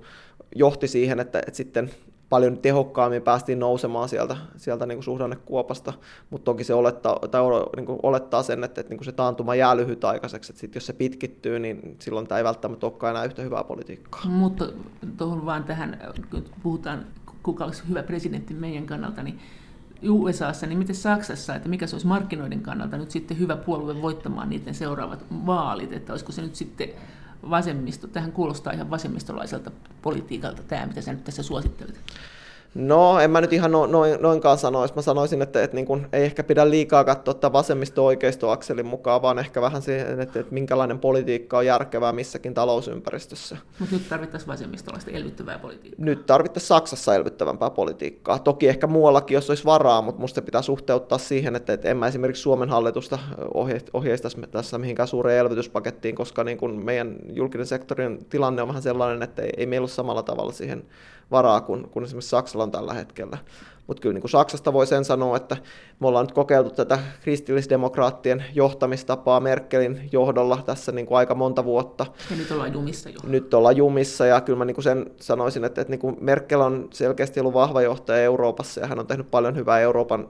johti siihen, että, että sitten paljon tehokkaammin päästiin nousemaan sieltä, sieltä niin kuin suhdannekuopasta, mutta toki se olettaa, tai niin kuin olettaa sen, että, että niin kuin se taantuma jää lyhytaikaiseksi, että sit jos se pitkittyy, niin silloin tämä ei välttämättä olekaan enää yhtä hyvää politiikkaa. Mutta tuohon vaan tähän, kun puhutaan kuka olisi hyvä presidentti meidän kannalta, niin USAssa, niin miten Saksassa, että mikä se olisi markkinoiden kannalta nyt sitten hyvä puolue voittamaan niiden seuraavat vaalit, että olisiko se nyt sitten vasemmisto, tähän kuulostaa ihan vasemmistolaiselta politiikalta tämä, mitä sä nyt tässä suosittelet. No, en mä nyt ihan noin, noin, noinkaan sanoisi. Mä sanoisin, että, että niin kun ei ehkä pidä liikaa katsoa tätä vasemmisto-oikeisto-akselin mukaan, vaan ehkä vähän siihen, että, että minkälainen politiikka on järkevää missäkin talousympäristössä. Mutta nyt tarvittaisiin vasemmistolaista elvyttävää politiikkaa. Nyt tarvittaisiin Saksassa elvyttävämpää politiikkaa. Toki ehkä muuallakin, jos olisi varaa, mutta musta pitää suhteuttaa siihen, että, että en mä esimerkiksi Suomen hallitusta ohjeistaisi tässä mihinkään suureen elvytyspakettiin, koska niin kun meidän julkinen sektorin tilanne on vähän sellainen, että ei, ei meillä ole samalla tavalla siihen varaa kuin, kuin esimerkiksi Saksalla on tällä hetkellä. Mutta kyllä niin kuin Saksasta voi sen sanoa, että me ollaan nyt kokeiltu tätä kristillisdemokraattien johtamistapaa Merkelin johdolla tässä niin kuin aika monta vuotta. Ja nyt ollaan jumissa jo. Nyt ollaan jumissa ja kyllä mä niin kuin sen sanoisin, että, että niin kuin Merkel on selkeästi ollut vahva johtaja Euroopassa ja hän on tehnyt paljon hyvää Euroopan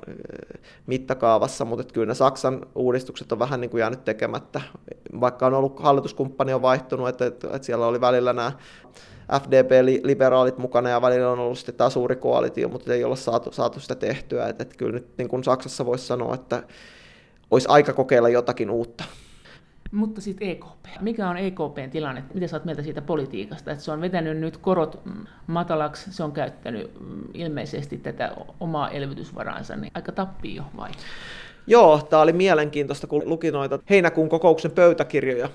mittakaavassa, mutta että kyllä ne Saksan uudistukset on vähän niin kuin jäänyt tekemättä, vaikka on ollut hallituskumppani on vaihtunut, että, että, että siellä oli välillä nämä FDP-liberaalit mukana ja välillä on ollut sitten tämä suuri koalitio, mutta ei olla saatu, saatu sitä tehtyä. Että, että kyllä nyt niin kuin Saksassa voisi sanoa, että olisi aika kokeilla jotakin uutta. Mutta sitten EKP. Mikä on EKPn tilanne? Mitä sä oot mieltä siitä politiikasta? Että se on vetänyt nyt korot matalaksi, se on käyttänyt mm, ilmeisesti tätä omaa elvytysvaraansa, niin aika tappio vai? Joo, tämä oli mielenkiintoista, kun luki noita heinäkuun kokouksen pöytäkirjoja,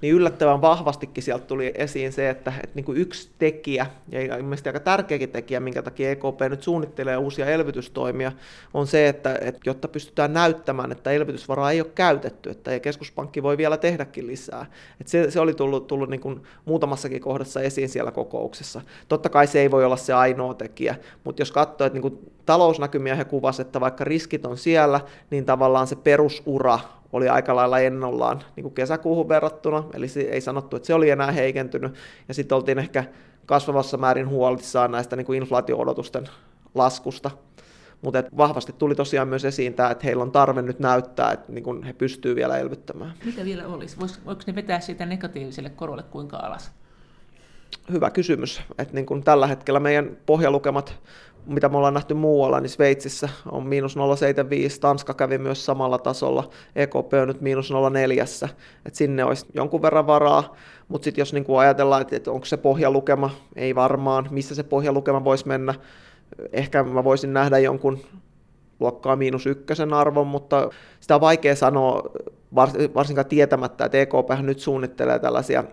niin yllättävän vahvastikin sieltä tuli esiin se, että, että niin kuin yksi tekijä, ja ilmeisesti aika tärkeäkin tekijä, minkä takia EKP nyt suunnittelee uusia elvytystoimia, on se, että, että jotta pystytään näyttämään, että elvytysvaraa ei ole käytetty, että keskuspankki voi vielä tehdäkin lisää. Että se, se oli tullut, tullut niin kuin muutamassakin kohdassa esiin siellä kokouksessa. Totta kai se ei voi olla se ainoa tekijä, mutta jos katsoo, että niin kuin talousnäkymiä he kuvasivat, että vaikka riskit on siellä, niin tavallaan se perusura oli aika lailla ennollaan niin kuin kesäkuuhun verrattuna, eli ei sanottu, että se oli enää heikentynyt, ja sitten oltiin ehkä kasvavassa määrin huolissaan näistä niin kuin inflaatio-odotusten laskusta, mutta vahvasti tuli tosiaan myös esiin tämä, että heillä on tarve nyt näyttää, että niin kun he pystyvät vielä elvyttämään. Mitä vielä olisi? voiko ne vetää siitä negatiiviselle korolle kuinka alas? Hyvä kysymys. Että niin kun tällä hetkellä meidän pohjalukemat mitä me ollaan nähty muualla, niin Sveitsissä on miinus 0,75, Tanska kävi myös samalla tasolla, EKP on nyt miinus 0,4, että sinne olisi jonkun verran varaa, mutta sitten jos niinku ajatellaan, että, että onko se pohjalukema, ei varmaan, missä se pohjalukema voisi mennä, ehkä mä voisin nähdä jonkun luokkaa miinus ykkösen arvon, mutta sitä on vaikea sanoa varsinkaan tietämättä, että EKP nyt suunnittelee tällaisia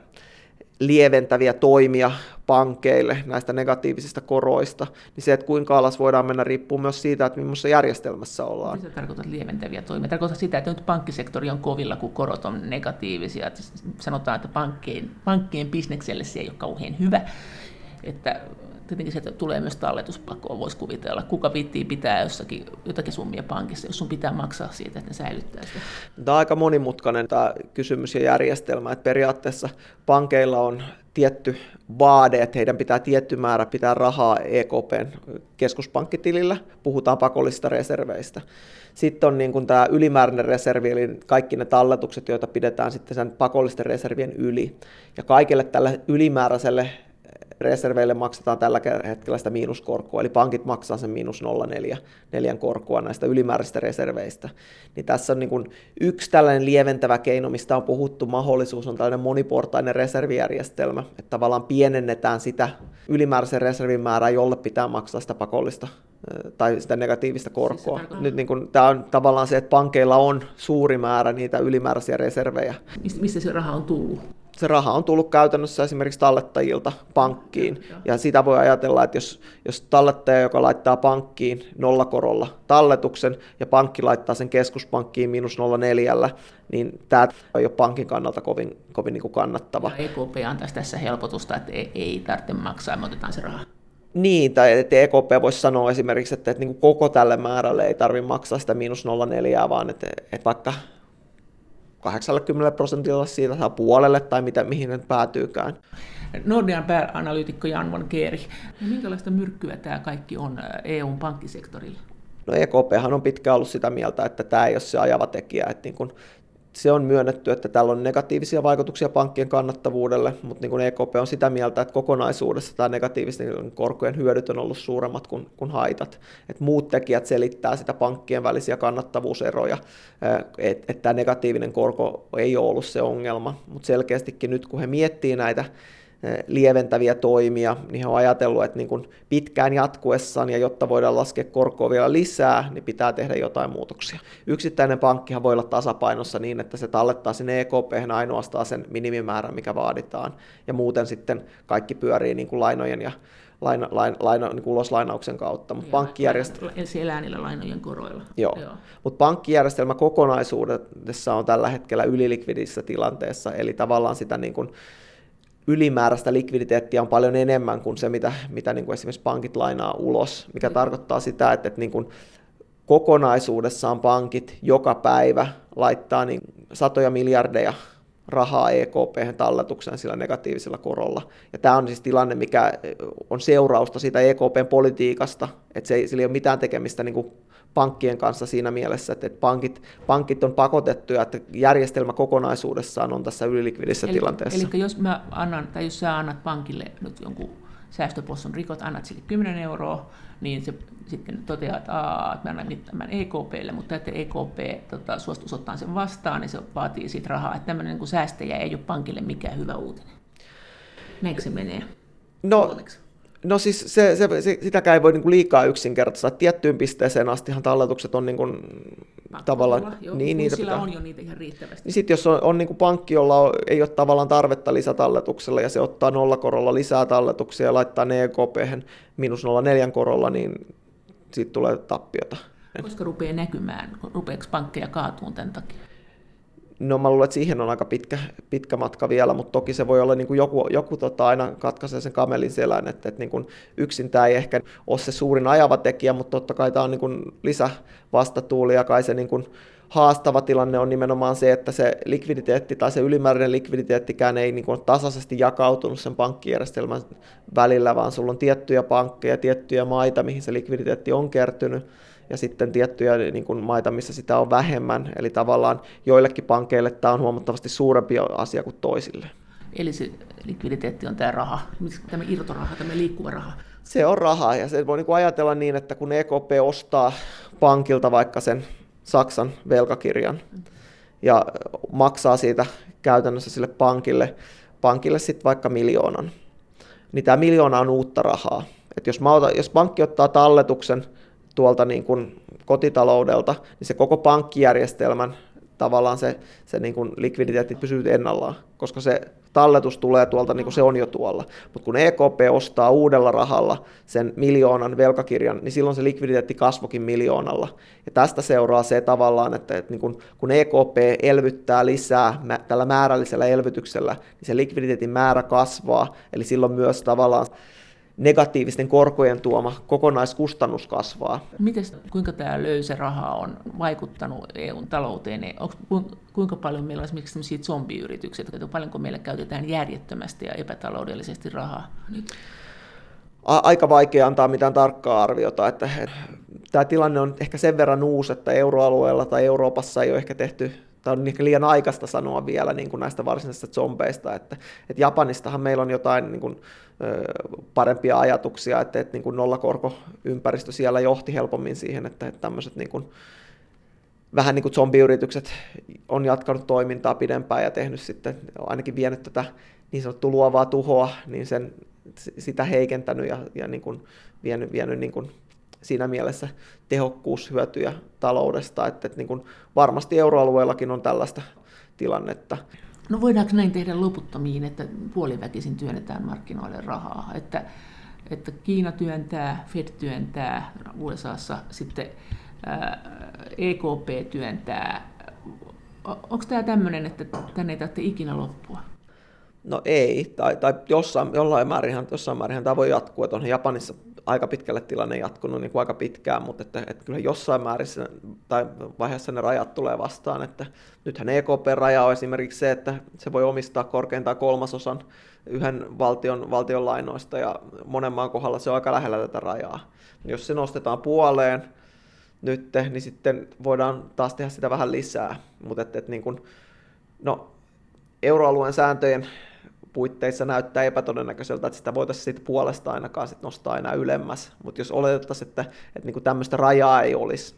lieventäviä toimia pankeille näistä negatiivisista koroista, niin se, että kuinka alas voidaan mennä, riippuu myös siitä, että millaisessa järjestelmässä ollaan. Mitä tarkoitat lieventäviä toimia? Tarkoitat sitä, että nyt pankkisektori on kovilla, kun korot on negatiivisia. Että sanotaan, että pankkien, pankkien bisnekselle se ei ole kauhean hyvä. Että tietenkin sieltä tulee myös talletuspakoa, voisi kuvitella. Kuka viittii pitää jossakin jotakin summia pankissa, jos sun pitää maksaa siitä, että ne säilyttää sitä? Tämä on aika monimutkainen tämä kysymys ja järjestelmä, että periaatteessa pankeilla on tietty vaade, että heidän pitää tietty määrä pitää rahaa EKPn keskuspankkitilillä, puhutaan pakollisista reserveistä. Sitten on niin kuin tämä ylimääräinen reservi, eli kaikki ne talletukset, joita pidetään sitten sen pakollisten reservien yli. Ja kaikille tälle ylimääräiselle reserveille maksetaan tällä hetkellä sitä miinuskorkoa, eli pankit maksaa sen miinus 0,4 neljän korkoa näistä ylimääräisistä reserveistä. Niin tässä on niin kuin yksi tällainen lieventävä keino, mistä on puhuttu mahdollisuus, on tällainen moniportainen reservijärjestelmä, että tavallaan pienennetään sitä ylimääräisen reservin määrää, jolle pitää maksaa sitä pakollista tai sitä negatiivista korkoa. Siis Nyt niin kuin, tämä on tavallaan se, että pankeilla on suuri määrä niitä ylimääräisiä reservejä. Mistä se raha on tullut? Se raha on tullut käytännössä esimerkiksi tallettajilta pankkiin. Ja sitä voi ajatella, että jos, jos tallettaja, joka laittaa pankkiin nollakorolla talletuksen ja pankki laittaa sen keskuspankkiin miinus 0,4, niin tämä ei ole pankin kannalta kovin, kovin niin kuin kannattava. Ja EKP antaisi tässä helpotusta, että ei, ei tarvitse maksaa me otetaan se raha. Niin, tai että EKP voisi sanoa esimerkiksi, että, että niin kuin koko tälle määrälle ei tarvitse maksaa sitä miinus 0,4, vaan että, että vaikka 80 prosentilla siitä saa puolelle tai mitä, mihin ne päätyykään. Nordean pääanalyytikko Jan von Keeri. Ja minkälaista myrkkyä tämä kaikki on EUn pankkisektorille? No EKP on pitkään ollut sitä mieltä, että tämä ei ole se ajava tekijä, että niin kun se on myönnetty, että tällä on negatiivisia vaikutuksia pankkien kannattavuudelle, mutta niin kuin EKP on sitä mieltä, että kokonaisuudessa tämä negatiivisten korkojen hyödyt on ollut suuremmat kuin, kuin haitat. Että muut tekijät selittää sitä pankkien välisiä kannattavuuseroja, että, että tämä negatiivinen korko ei ole ollut se ongelma, mutta selkeästikin nyt kun he miettii näitä Eh, lieventäviä toimia, niin he on ajatellut, että niin kuin pitkään jatkuessaan ja jotta voidaan laskea korkoa vielä lisää, niin pitää tehdä jotain muutoksia. Yksittäinen pankkihan voi olla tasapainossa niin, että se tallettaa sinne EKP ainoastaan sen minimimäärän, mikä vaaditaan, ja muuten sitten kaikki pyörii niin kuin lainojen ja laina, laina, laina, niin kuin uloslainauksen kautta. Mutta pankkijärjestelmä... Se elää niillä lainojen koroilla. Joo. Joo. Mutta pankkijärjestelmä kokonaisuudessa on tällä hetkellä ylilikvidissä tilanteessa, eli tavallaan sitä niin kuin ylimääräistä likviditeettiä on paljon enemmän kuin se, mitä, mitä niin kuin esimerkiksi pankit lainaa ulos, mikä mm. tarkoittaa sitä, että, että niin kuin kokonaisuudessaan pankit joka päivä laittaa niin satoja miljardeja rahaa EKP talletukseen sillä negatiivisella korolla. Ja tämä on siis tilanne, mikä on seurausta siitä EKPn politiikasta, että se ei, sillä ei ole mitään tekemistä niin kuin pankkien kanssa siinä mielessä, että pankit, pankit on pakotettuja, että järjestelmä kokonaisuudessaan on tässä ylilikvidissä eli, tilanteessa. Eli jos mä annan, tai jos sä annat pankille nyt jonkun säästöpossun rikot, annat sille 10 euroa, niin se sitten toteaa, että, Aa, että mä annan tämän EKPlle, mutta että EKP tota, suostuisi ottaa sen vastaan, niin se vaatii siitä rahaa. Että tämmöinen niin säästäjä ei ole pankille mikään hyvä uutinen. Näinkö se menee? No, Oleksi? No siis se, se, se, sitäkään ei voi niin kuin liikaa yksinkertaistaa. Tiettyyn pisteeseen astihan talletukset on niin kuin, tavallaan... Olla, joo, niin, niitä sillä pitää. on jo niitä ihan riittävästi. Niin sitten jos on, on niin kuin pankki, jolla on, ei ole tavallaan tarvetta lisätalletuksella ja se ottaa nollakorolla lisää talletuksia ja laittaa ne EKP miinus 0,4 korolla, niin siitä tulee tappiota. Koska rupeaa näkymään, rupeako pankkeja kaatuun tämän takia? No mä luulen, että siihen on aika pitkä, pitkä matka vielä, mutta toki se voi olla niin kuin joku, joku tota, aina katkaisee sen kamelin selän, että, että niin kuin yksin tämä ei ehkä ole se suurin ajava tekijä, mutta totta kai tämä on niin kuin lisävastatuuli ja kai se niin kuin haastava tilanne on nimenomaan se, että se likviditeetti tai se ylimääräinen likviditeettikään ei niin kuin tasaisesti jakautunut sen pankkijärjestelmän välillä, vaan sulla on tiettyjä pankkeja, tiettyjä maita, mihin se likviditeetti on kertynyt, ja sitten tiettyjä niin kuin maita, missä sitä on vähemmän. Eli tavallaan joillekin pankeille tämä on huomattavasti suurempi asia kuin toisille. Eli se likviditeetti on tämä raha, tämä irtoraha, tämä liikkuva raha. Se on raha ja se voi niin kuin ajatella niin, että kun EKP ostaa pankilta vaikka sen Saksan velkakirjan ja maksaa siitä käytännössä sille pankille, pankille sitten vaikka miljoonan, niin tämä miljoona on uutta rahaa. Et jos, otan, jos pankki ottaa talletuksen tuolta niin kuin kotitaloudelta, niin se koko pankkijärjestelmän tavallaan se, se niin kuin likviditeetti pysyy ennallaan, koska se talletus tulee tuolta, niin kuin se on jo tuolla. Mutta kun EKP ostaa uudella rahalla sen miljoonan velkakirjan, niin silloin se likviditeetti kasvokin miljoonalla. Ja tästä seuraa se tavallaan, että, että niin kun, kun EKP elvyttää lisää tällä määrällisellä elvytyksellä, niin se likviditeetin määrä kasvaa, eli silloin myös tavallaan negatiivisten korkojen tuoma kokonaiskustannus kasvaa. Miten, kuinka tämä löysä raha on vaikuttanut EUn talouteen? Onko, kuinka paljon meillä on esimerkiksi zombiyritykset, että paljonko meillä käytetään järjettömästi ja epätaloudellisesti rahaa nyt? Aika vaikea antaa mitään tarkkaa arviota, että tämä tilanne on ehkä sen verran uusi, että euroalueella tai Euroopassa ei ole ehkä tehty tämä on ehkä liian aikaista sanoa vielä niin kuin näistä varsinaisista zombeista, että, että Japanistahan meillä on jotain niin kuin, parempia ajatuksia, että, että niin kuin nollakorkoympäristö siellä johti helpommin siihen, että, että tämmöiset niin kuin, vähän niin kuin zombiyritykset on jatkanut toimintaa pidempään ja tehnyt sitten, ainakin vienyt tätä niin sanottua luovaa tuhoa, niin sen, sitä heikentänyt ja, ja niin kuin vienyt, vienyt niin kuin siinä mielessä tehokkuushyötyjä taloudesta, että, että niin kuin varmasti euroalueellakin on tällaista tilannetta. No voidaanko näin tehdä loputtomiin, että puoliväkisin työnnetään markkinoille rahaa, että, että Kiina työntää, Fed työntää USAssa, sitten EKP työntää. Onko tämä tämmöinen, että tänne ei tarvitse ikinä loppua? No ei, tai, tai jossain, jollain määrin, jossain määrin tämä voi jatkua, että Japanissa aika pitkälle tilanne jatkunut niin kuin aika pitkään, mutta että, että kyllä jossain määrissä tai vaiheessa ne rajat tulee vastaan, että nythän EKP-raja on esimerkiksi se, että se voi omistaa korkeintaan kolmasosan yhden valtion, valtion lainoista ja monen maan kohdalla se on aika lähellä tätä rajaa. Jos se nostetaan puoleen nyt, niin sitten voidaan taas tehdä sitä vähän lisää, mutta että, että niin kuin, no, euroalueen sääntöjen puitteissa näyttää epätodennäköiseltä, että sitä voitaisiin siitä puolesta ainakaan sit nostaa enää ylemmäs. Mutta jos oletettaisiin, että, että niin tämmöistä rajaa ei olisi,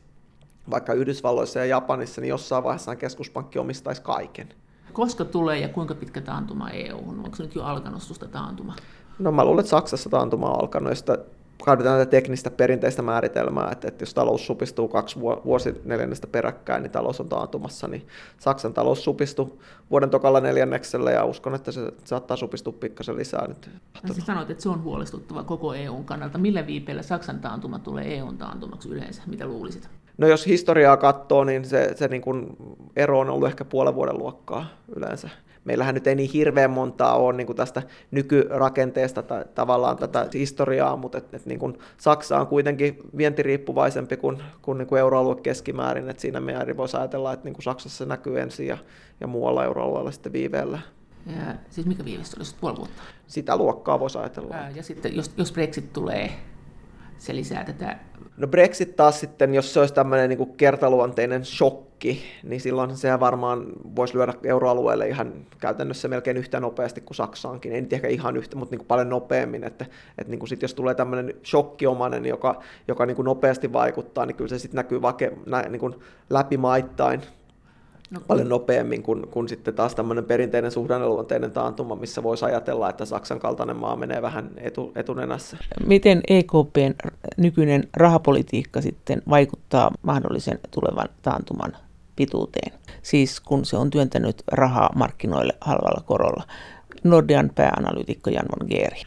vaikka Yhdysvalloissa ja Japanissa, niin jossain vaiheessa keskuspankki omistaisi kaiken. Koska tulee ja kuinka pitkä taantuma EU on? Onko se nyt jo alkanut susta taantuma? No mä luulen, että Saksassa taantuma on alkanut, ja sitä käytetään tätä teknistä perinteistä määritelmää, että, että jos talous supistuu kaksi vuosineljännestä peräkkäin, niin talous on taantumassa, niin Saksan talous supistui vuoden tokalla neljänneksellä ja uskon, että se saattaa supistua pikkasen lisää nyt. No, sä sanoit, että se on huolestuttava koko EUn kannalta. Millä viipeellä Saksan taantuma tulee EUn taantumaksi yleensä? Mitä luulisit? No jos historiaa katsoo, niin se, se niin kuin ero on ollut ehkä puolen vuoden luokkaa yleensä meillähän nyt ei niin hirveän montaa ole niin kuin tästä nykyrakenteesta tai tavallaan tätä historiaa, mutta et, et niin kuin Saksa on kuitenkin vientiriippuvaisempi kuin, kuin, niin kuin euroalue keskimäärin, että siinä meidän voisi ajatella, että niin kuin Saksassa se näkyy ensin ja, ja muualla euroalueella sitten viiveellä. Ja, siis mikä viiveys olisi puoli vuotta? Sitä luokkaa voisi ajatella. Ja sitten jos, jos Brexit tulee, se lisää tätä No Brexit taas sitten, jos se olisi tämmöinen niin kertaluonteinen shokki, niin silloin se varmaan voisi lyödä euroalueelle ihan käytännössä melkein yhtä nopeasti kuin Saksaankin. Ei nyt ehkä ihan yhtä, mutta niin kuin paljon nopeammin. Että, että niin kuin sit jos tulee tämmöinen shokkiomainen, joka, joka niin kuin nopeasti vaikuttaa, niin kyllä se sitten näkyy vake, niin kuin läpimaittain No, paljon nopeammin kuin, kuin sitten taas tämmöinen perinteinen suhdanneluonteinen taantuma, missä voisi ajatella, että Saksan kaltainen maa menee vähän etu, etunenässä. Miten EKPn nykyinen rahapolitiikka sitten vaikuttaa mahdollisen tulevan taantuman pituuteen? Siis kun se on työntänyt rahaa markkinoille halvalla korolla. Nordean pääanalyytikko Jan von Geeri.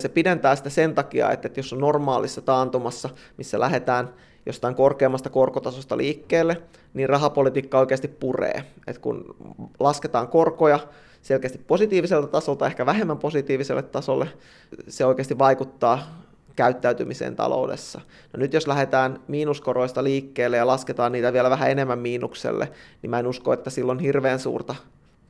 Se pidentää sitä sen takia, että jos on normaalissa taantumassa, missä lähdetään jostain korkeammasta korkotasosta liikkeelle, niin rahapolitiikka oikeasti puree. Et kun lasketaan korkoja selkeästi positiiviselta tasolta, ehkä vähemmän positiiviselle tasolle, se oikeasti vaikuttaa käyttäytymiseen taloudessa. No nyt jos lähdetään miinuskoroista liikkeelle ja lasketaan niitä vielä vähän enemmän miinukselle, niin mä en usko, että silloin hirveän suurta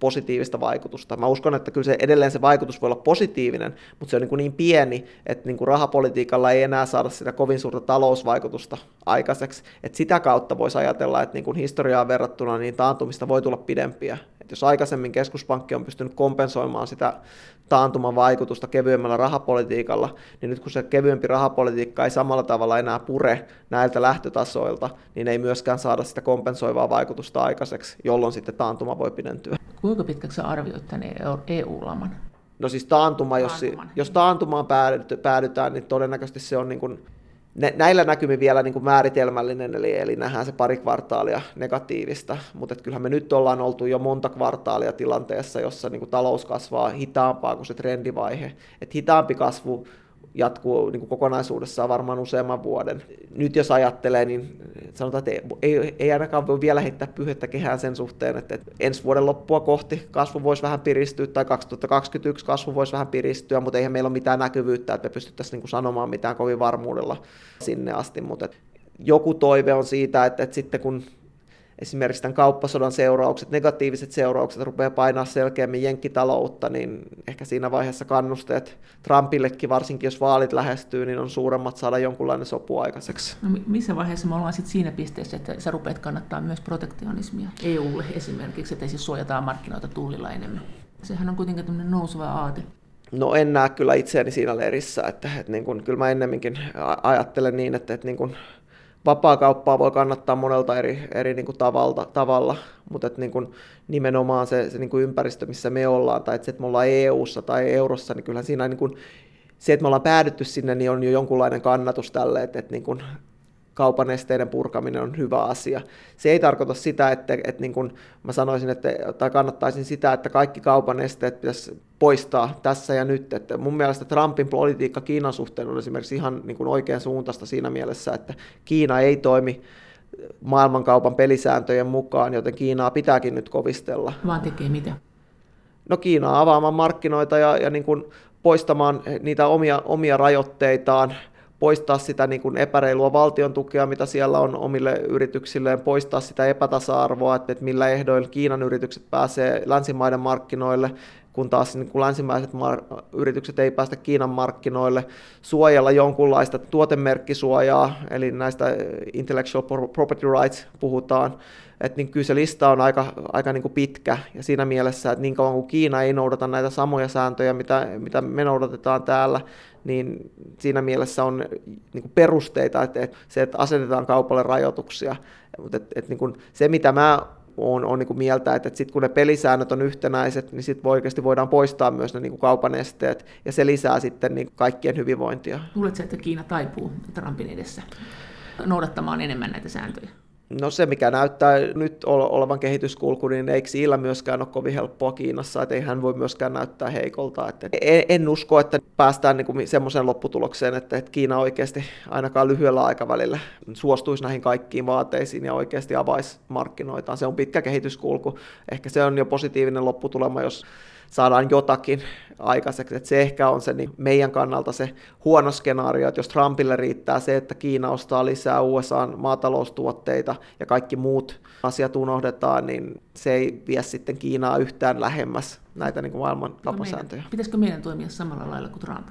positiivista vaikutusta. Mä uskon, että kyllä se edelleen se vaikutus voi olla positiivinen, mutta se on niin, kuin niin pieni, että niin kuin rahapolitiikalla ei enää saada sitä kovin suurta talousvaikutusta aikaiseksi. että sitä kautta voisi ajatella, että niin kuin historiaan verrattuna niin taantumista voi tulla pidempiä. Et jos aikaisemmin keskuspankki on pystynyt kompensoimaan sitä taantuman vaikutusta kevyemmällä rahapolitiikalla, niin nyt kun se kevyempi rahapolitiikka ei samalla tavalla enää pure näiltä lähtötasoilta, niin ei myöskään saada sitä kompensoivaa vaikutusta aikaiseksi, jolloin sitten taantuma voi pidentyä. Kuinka pitkäksi arvioit tänne EU-laman? No siis taantuma, jos, jos taantumaan päädytään, niin todennäköisesti se on niin kuin näillä näkymin vielä niin kuin määritelmällinen, eli, eli nähdään se pari kvartaalia negatiivista, mutta kyllähän me nyt ollaan oltu jo monta kvartaalia tilanteessa, jossa niin kuin talous kasvaa hitaampaa kuin se trendivaihe. Et hitaampi kasvu jatkuu niin kuin kokonaisuudessaan varmaan useamman vuoden. Nyt jos ajattelee, niin sanotaan, että ei, ei ainakaan voi vielä heittää pyhettä kehään sen suhteen, että, ensi vuoden loppua kohti kasvu voisi vähän piristyä, tai 2021 kasvu voisi vähän piristyä, mutta eihän meillä ole mitään näkyvyyttä, että me pystyttäisiin niin kuin sanomaan mitään kovin varmuudella sinne asti, mutta joku toive on siitä, että, että sitten kun esimerkiksi tämän kauppasodan seuraukset, negatiiviset seuraukset rupeaa painaa selkeämmin jenkkitaloutta, niin ehkä siinä vaiheessa kannusteet Trumpillekin, varsinkin jos vaalit lähestyy, niin on suuremmat saada jonkunlainen sopu aikaiseksi. No, missä vaiheessa me ollaan sitten siinä pisteessä, että sä rupeat kannattaa myös protektionismia EUlle esimerkiksi, että siis suojataan markkinoita tullilla enemmän? Sehän on kuitenkin tämmöinen nouseva aate. No en näe kyllä itseäni siinä leirissä, että, että niin kun, kyllä mä ennemminkin ajattelen niin, että, että niin kun vapaakauppaa voi kannattaa monelta eri, eri niin kuin tavalla, tavalla, mutta että niin kuin nimenomaan se, se niin kuin ympäristö, missä me ollaan, tai että se, että me ollaan EU-ssa tai eurossa, niin kyllähän siinä niin kuin, se, että me ollaan päädytty sinne, niin on jo jonkunlainen kannatus tälle, että, että niin kuin kaupan esteiden purkaminen on hyvä asia. Se ei tarkoita sitä, että, että niin kuin mä sanoisin, että, tai kannattaisin sitä, että kaikki kaupan esteet pitäisi poistaa tässä ja nyt. Että mun mielestä Trumpin politiikka Kiinan suhteen on esimerkiksi ihan niin kuin oikean suuntaista siinä mielessä, että Kiina ei toimi maailmankaupan pelisääntöjen mukaan, joten Kiinaa pitääkin nyt kovistella. Vaan tekee mitä? No Kiinaa avaamaan markkinoita ja, ja niin kuin poistamaan niitä omia, omia rajoitteitaan, poistaa sitä niin kuin epäreilua valtion tukea, mitä siellä on omille yrityksilleen, poistaa sitä epätasa-arvoa, että, että millä ehdoilla Kiinan yritykset pääsee länsimaiden markkinoille, kun taas niin kuin länsimaiset mar- yritykset ei päästä Kiinan markkinoille, suojella jonkunlaista tuotemerkkisuojaa, eli näistä intellectual property rights puhutaan, että niin kyllä se lista on aika, aika niin kuin pitkä, ja siinä mielessä, että niin kauan kuin Kiina ei noudata näitä samoja sääntöjä, mitä, mitä me noudatetaan täällä, niin siinä mielessä on niin kuin perusteita, että, että se, että asetetaan kaupalle rajoituksia. Mutta että, että niin kuin se, mitä mä on, on niin kuin mieltä, että, että sit kun ne pelisäännöt on yhtenäiset, niin sitten oikeasti voidaan poistaa myös ne niin kuin kaupan esteet, ja se lisää sitten niin kaikkien hyvinvointia. Luuletko, että Kiina taipuu Trumpin edessä noudattamaan enemmän näitä sääntöjä? No se, mikä näyttää nyt olevan kehityskulku, niin eikö sillä myöskään ole kovin helppoa Kiinassa, että ei hän voi myöskään näyttää heikolta. Että en, usko, että päästään niin semmoiseen lopputulokseen, että, että Kiina oikeasti ainakaan lyhyellä aikavälillä suostuisi näihin kaikkiin vaateisiin ja oikeasti avaisi markkinoitaan. Se on pitkä kehityskulku. Ehkä se on jo positiivinen lopputulema, jos saadaan jotakin aikaiseksi. Että se ehkä on se niin meidän kannalta se huono skenaario, että jos Trumpille riittää se, että Kiina ostaa lisää USA maataloustuotteita ja kaikki muut asiat unohdetaan, niin se ei vie sitten Kiinaa yhtään lähemmäs näitä niin kuin maailman tapasääntöjä. No pitäisikö meidän toimia samalla lailla kuin Trump?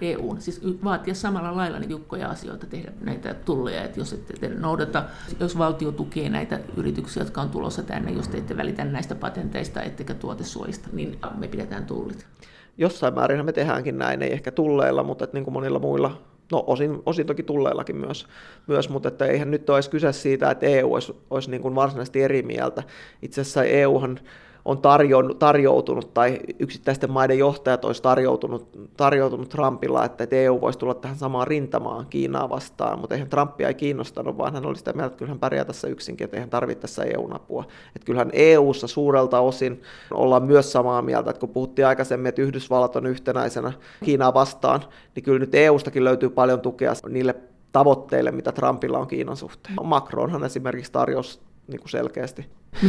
EUn, siis vaatia samalla lailla niitä tiukkoja asioita, tehdä näitä tulleja, että jos ette noudata, jos valtio tukee näitä yrityksiä, jotka on tulossa tänne, jos te ette välitä näistä patenteista ettekä tuotesuojista, niin me pidetään tullit. Jossain määrin me tehdäänkin näin, ei ehkä tulleilla, mutta niin kuin monilla muilla no osin, osin toki tulleillakin myös, myös, mutta että eihän nyt edes kyse siitä, että EU olisi, olisi niin kuin varsinaisesti eri mieltä. Itse asiassa EUhan on tarjoutunut tai yksittäisten maiden johtajat olisi tarjoutunut, tarjoutunut Trumpilla, että EU voisi tulla tähän samaan rintamaan Kiinaa vastaan, mutta eihän Trumpia ei kiinnostanut, vaan hän oli sitä mieltä, että kyllähän pärjää tässä yksinkin, että eihän tarvitse tässä EU-apua. Että kyllähän EU-ssa suurelta osin ollaan myös samaa mieltä, että kun puhuttiin aikaisemmin, että Yhdysvallat on yhtenäisenä Kiinaa vastaan, niin kyllä nyt EU-stakin löytyy paljon tukea niille tavoitteille, mitä Trumpilla on Kiinan suhteen. Macronhan esimerkiksi tarjosi niin kuin selkeästi.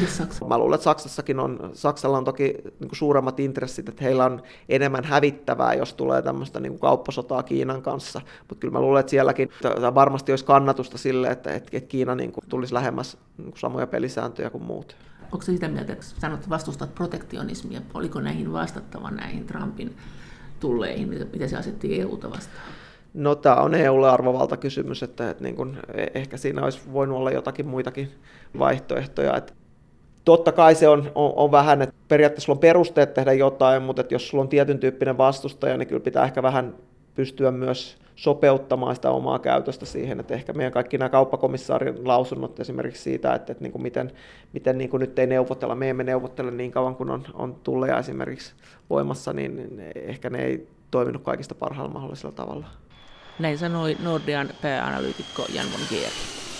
Saksa? Mä luulen, että Saksassakin on, Saksalla on toki niin kuin suuremmat intressit, että heillä on enemmän hävittävää, jos tulee tämmöistä niin kuin kauppasotaa Kiinan kanssa. Mutta kyllä mä luulen, että sielläkin varmasti olisi kannatusta sille, että, että Kiina niin kuin tulisi lähemmäs niin kuin samoja pelisääntöjä kuin muut. Onko se sitä mieltä, että sanot, että vastustat protektionismia? Oliko näihin vastattava näihin Trumpin tulleihin, mitä se asetti EUta vastaan? No tämä on EUlle arvovaltakysymys, että, että niin kun, e, ehkä siinä olisi voinut olla jotakin muitakin vaihtoehtoja. Että totta kai se on, on, on vähän, että periaatteessa sulla on perusteet tehdä jotain, mutta että jos sulla on tietyn tyyppinen vastustaja, niin kyllä pitää ehkä vähän pystyä myös sopeuttamaan sitä omaa käytöstä siihen, että ehkä meidän kaikki nämä kauppakomissaarin lausunnot esimerkiksi siitä, että, että niin kuin miten, miten niin kuin nyt ei neuvotella, me emme neuvottele niin kauan kuin on, on tulleja esimerkiksi voimassa, niin, niin ehkä ne ei toiminut kaikista parhaalla mahdollisella tavalla. Näin sanoi Nordean pääanalyytikko Jan von Geer.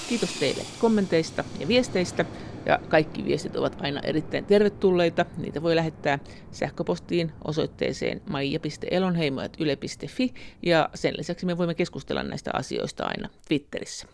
Kiitos teille kommenteista ja viesteistä. Ja kaikki viestit ovat aina erittäin tervetulleita. Niitä voi lähettää sähköpostiin osoitteeseen maija.elonheimo.yle.fi ja sen lisäksi me voimme keskustella näistä asioista aina Twitterissä.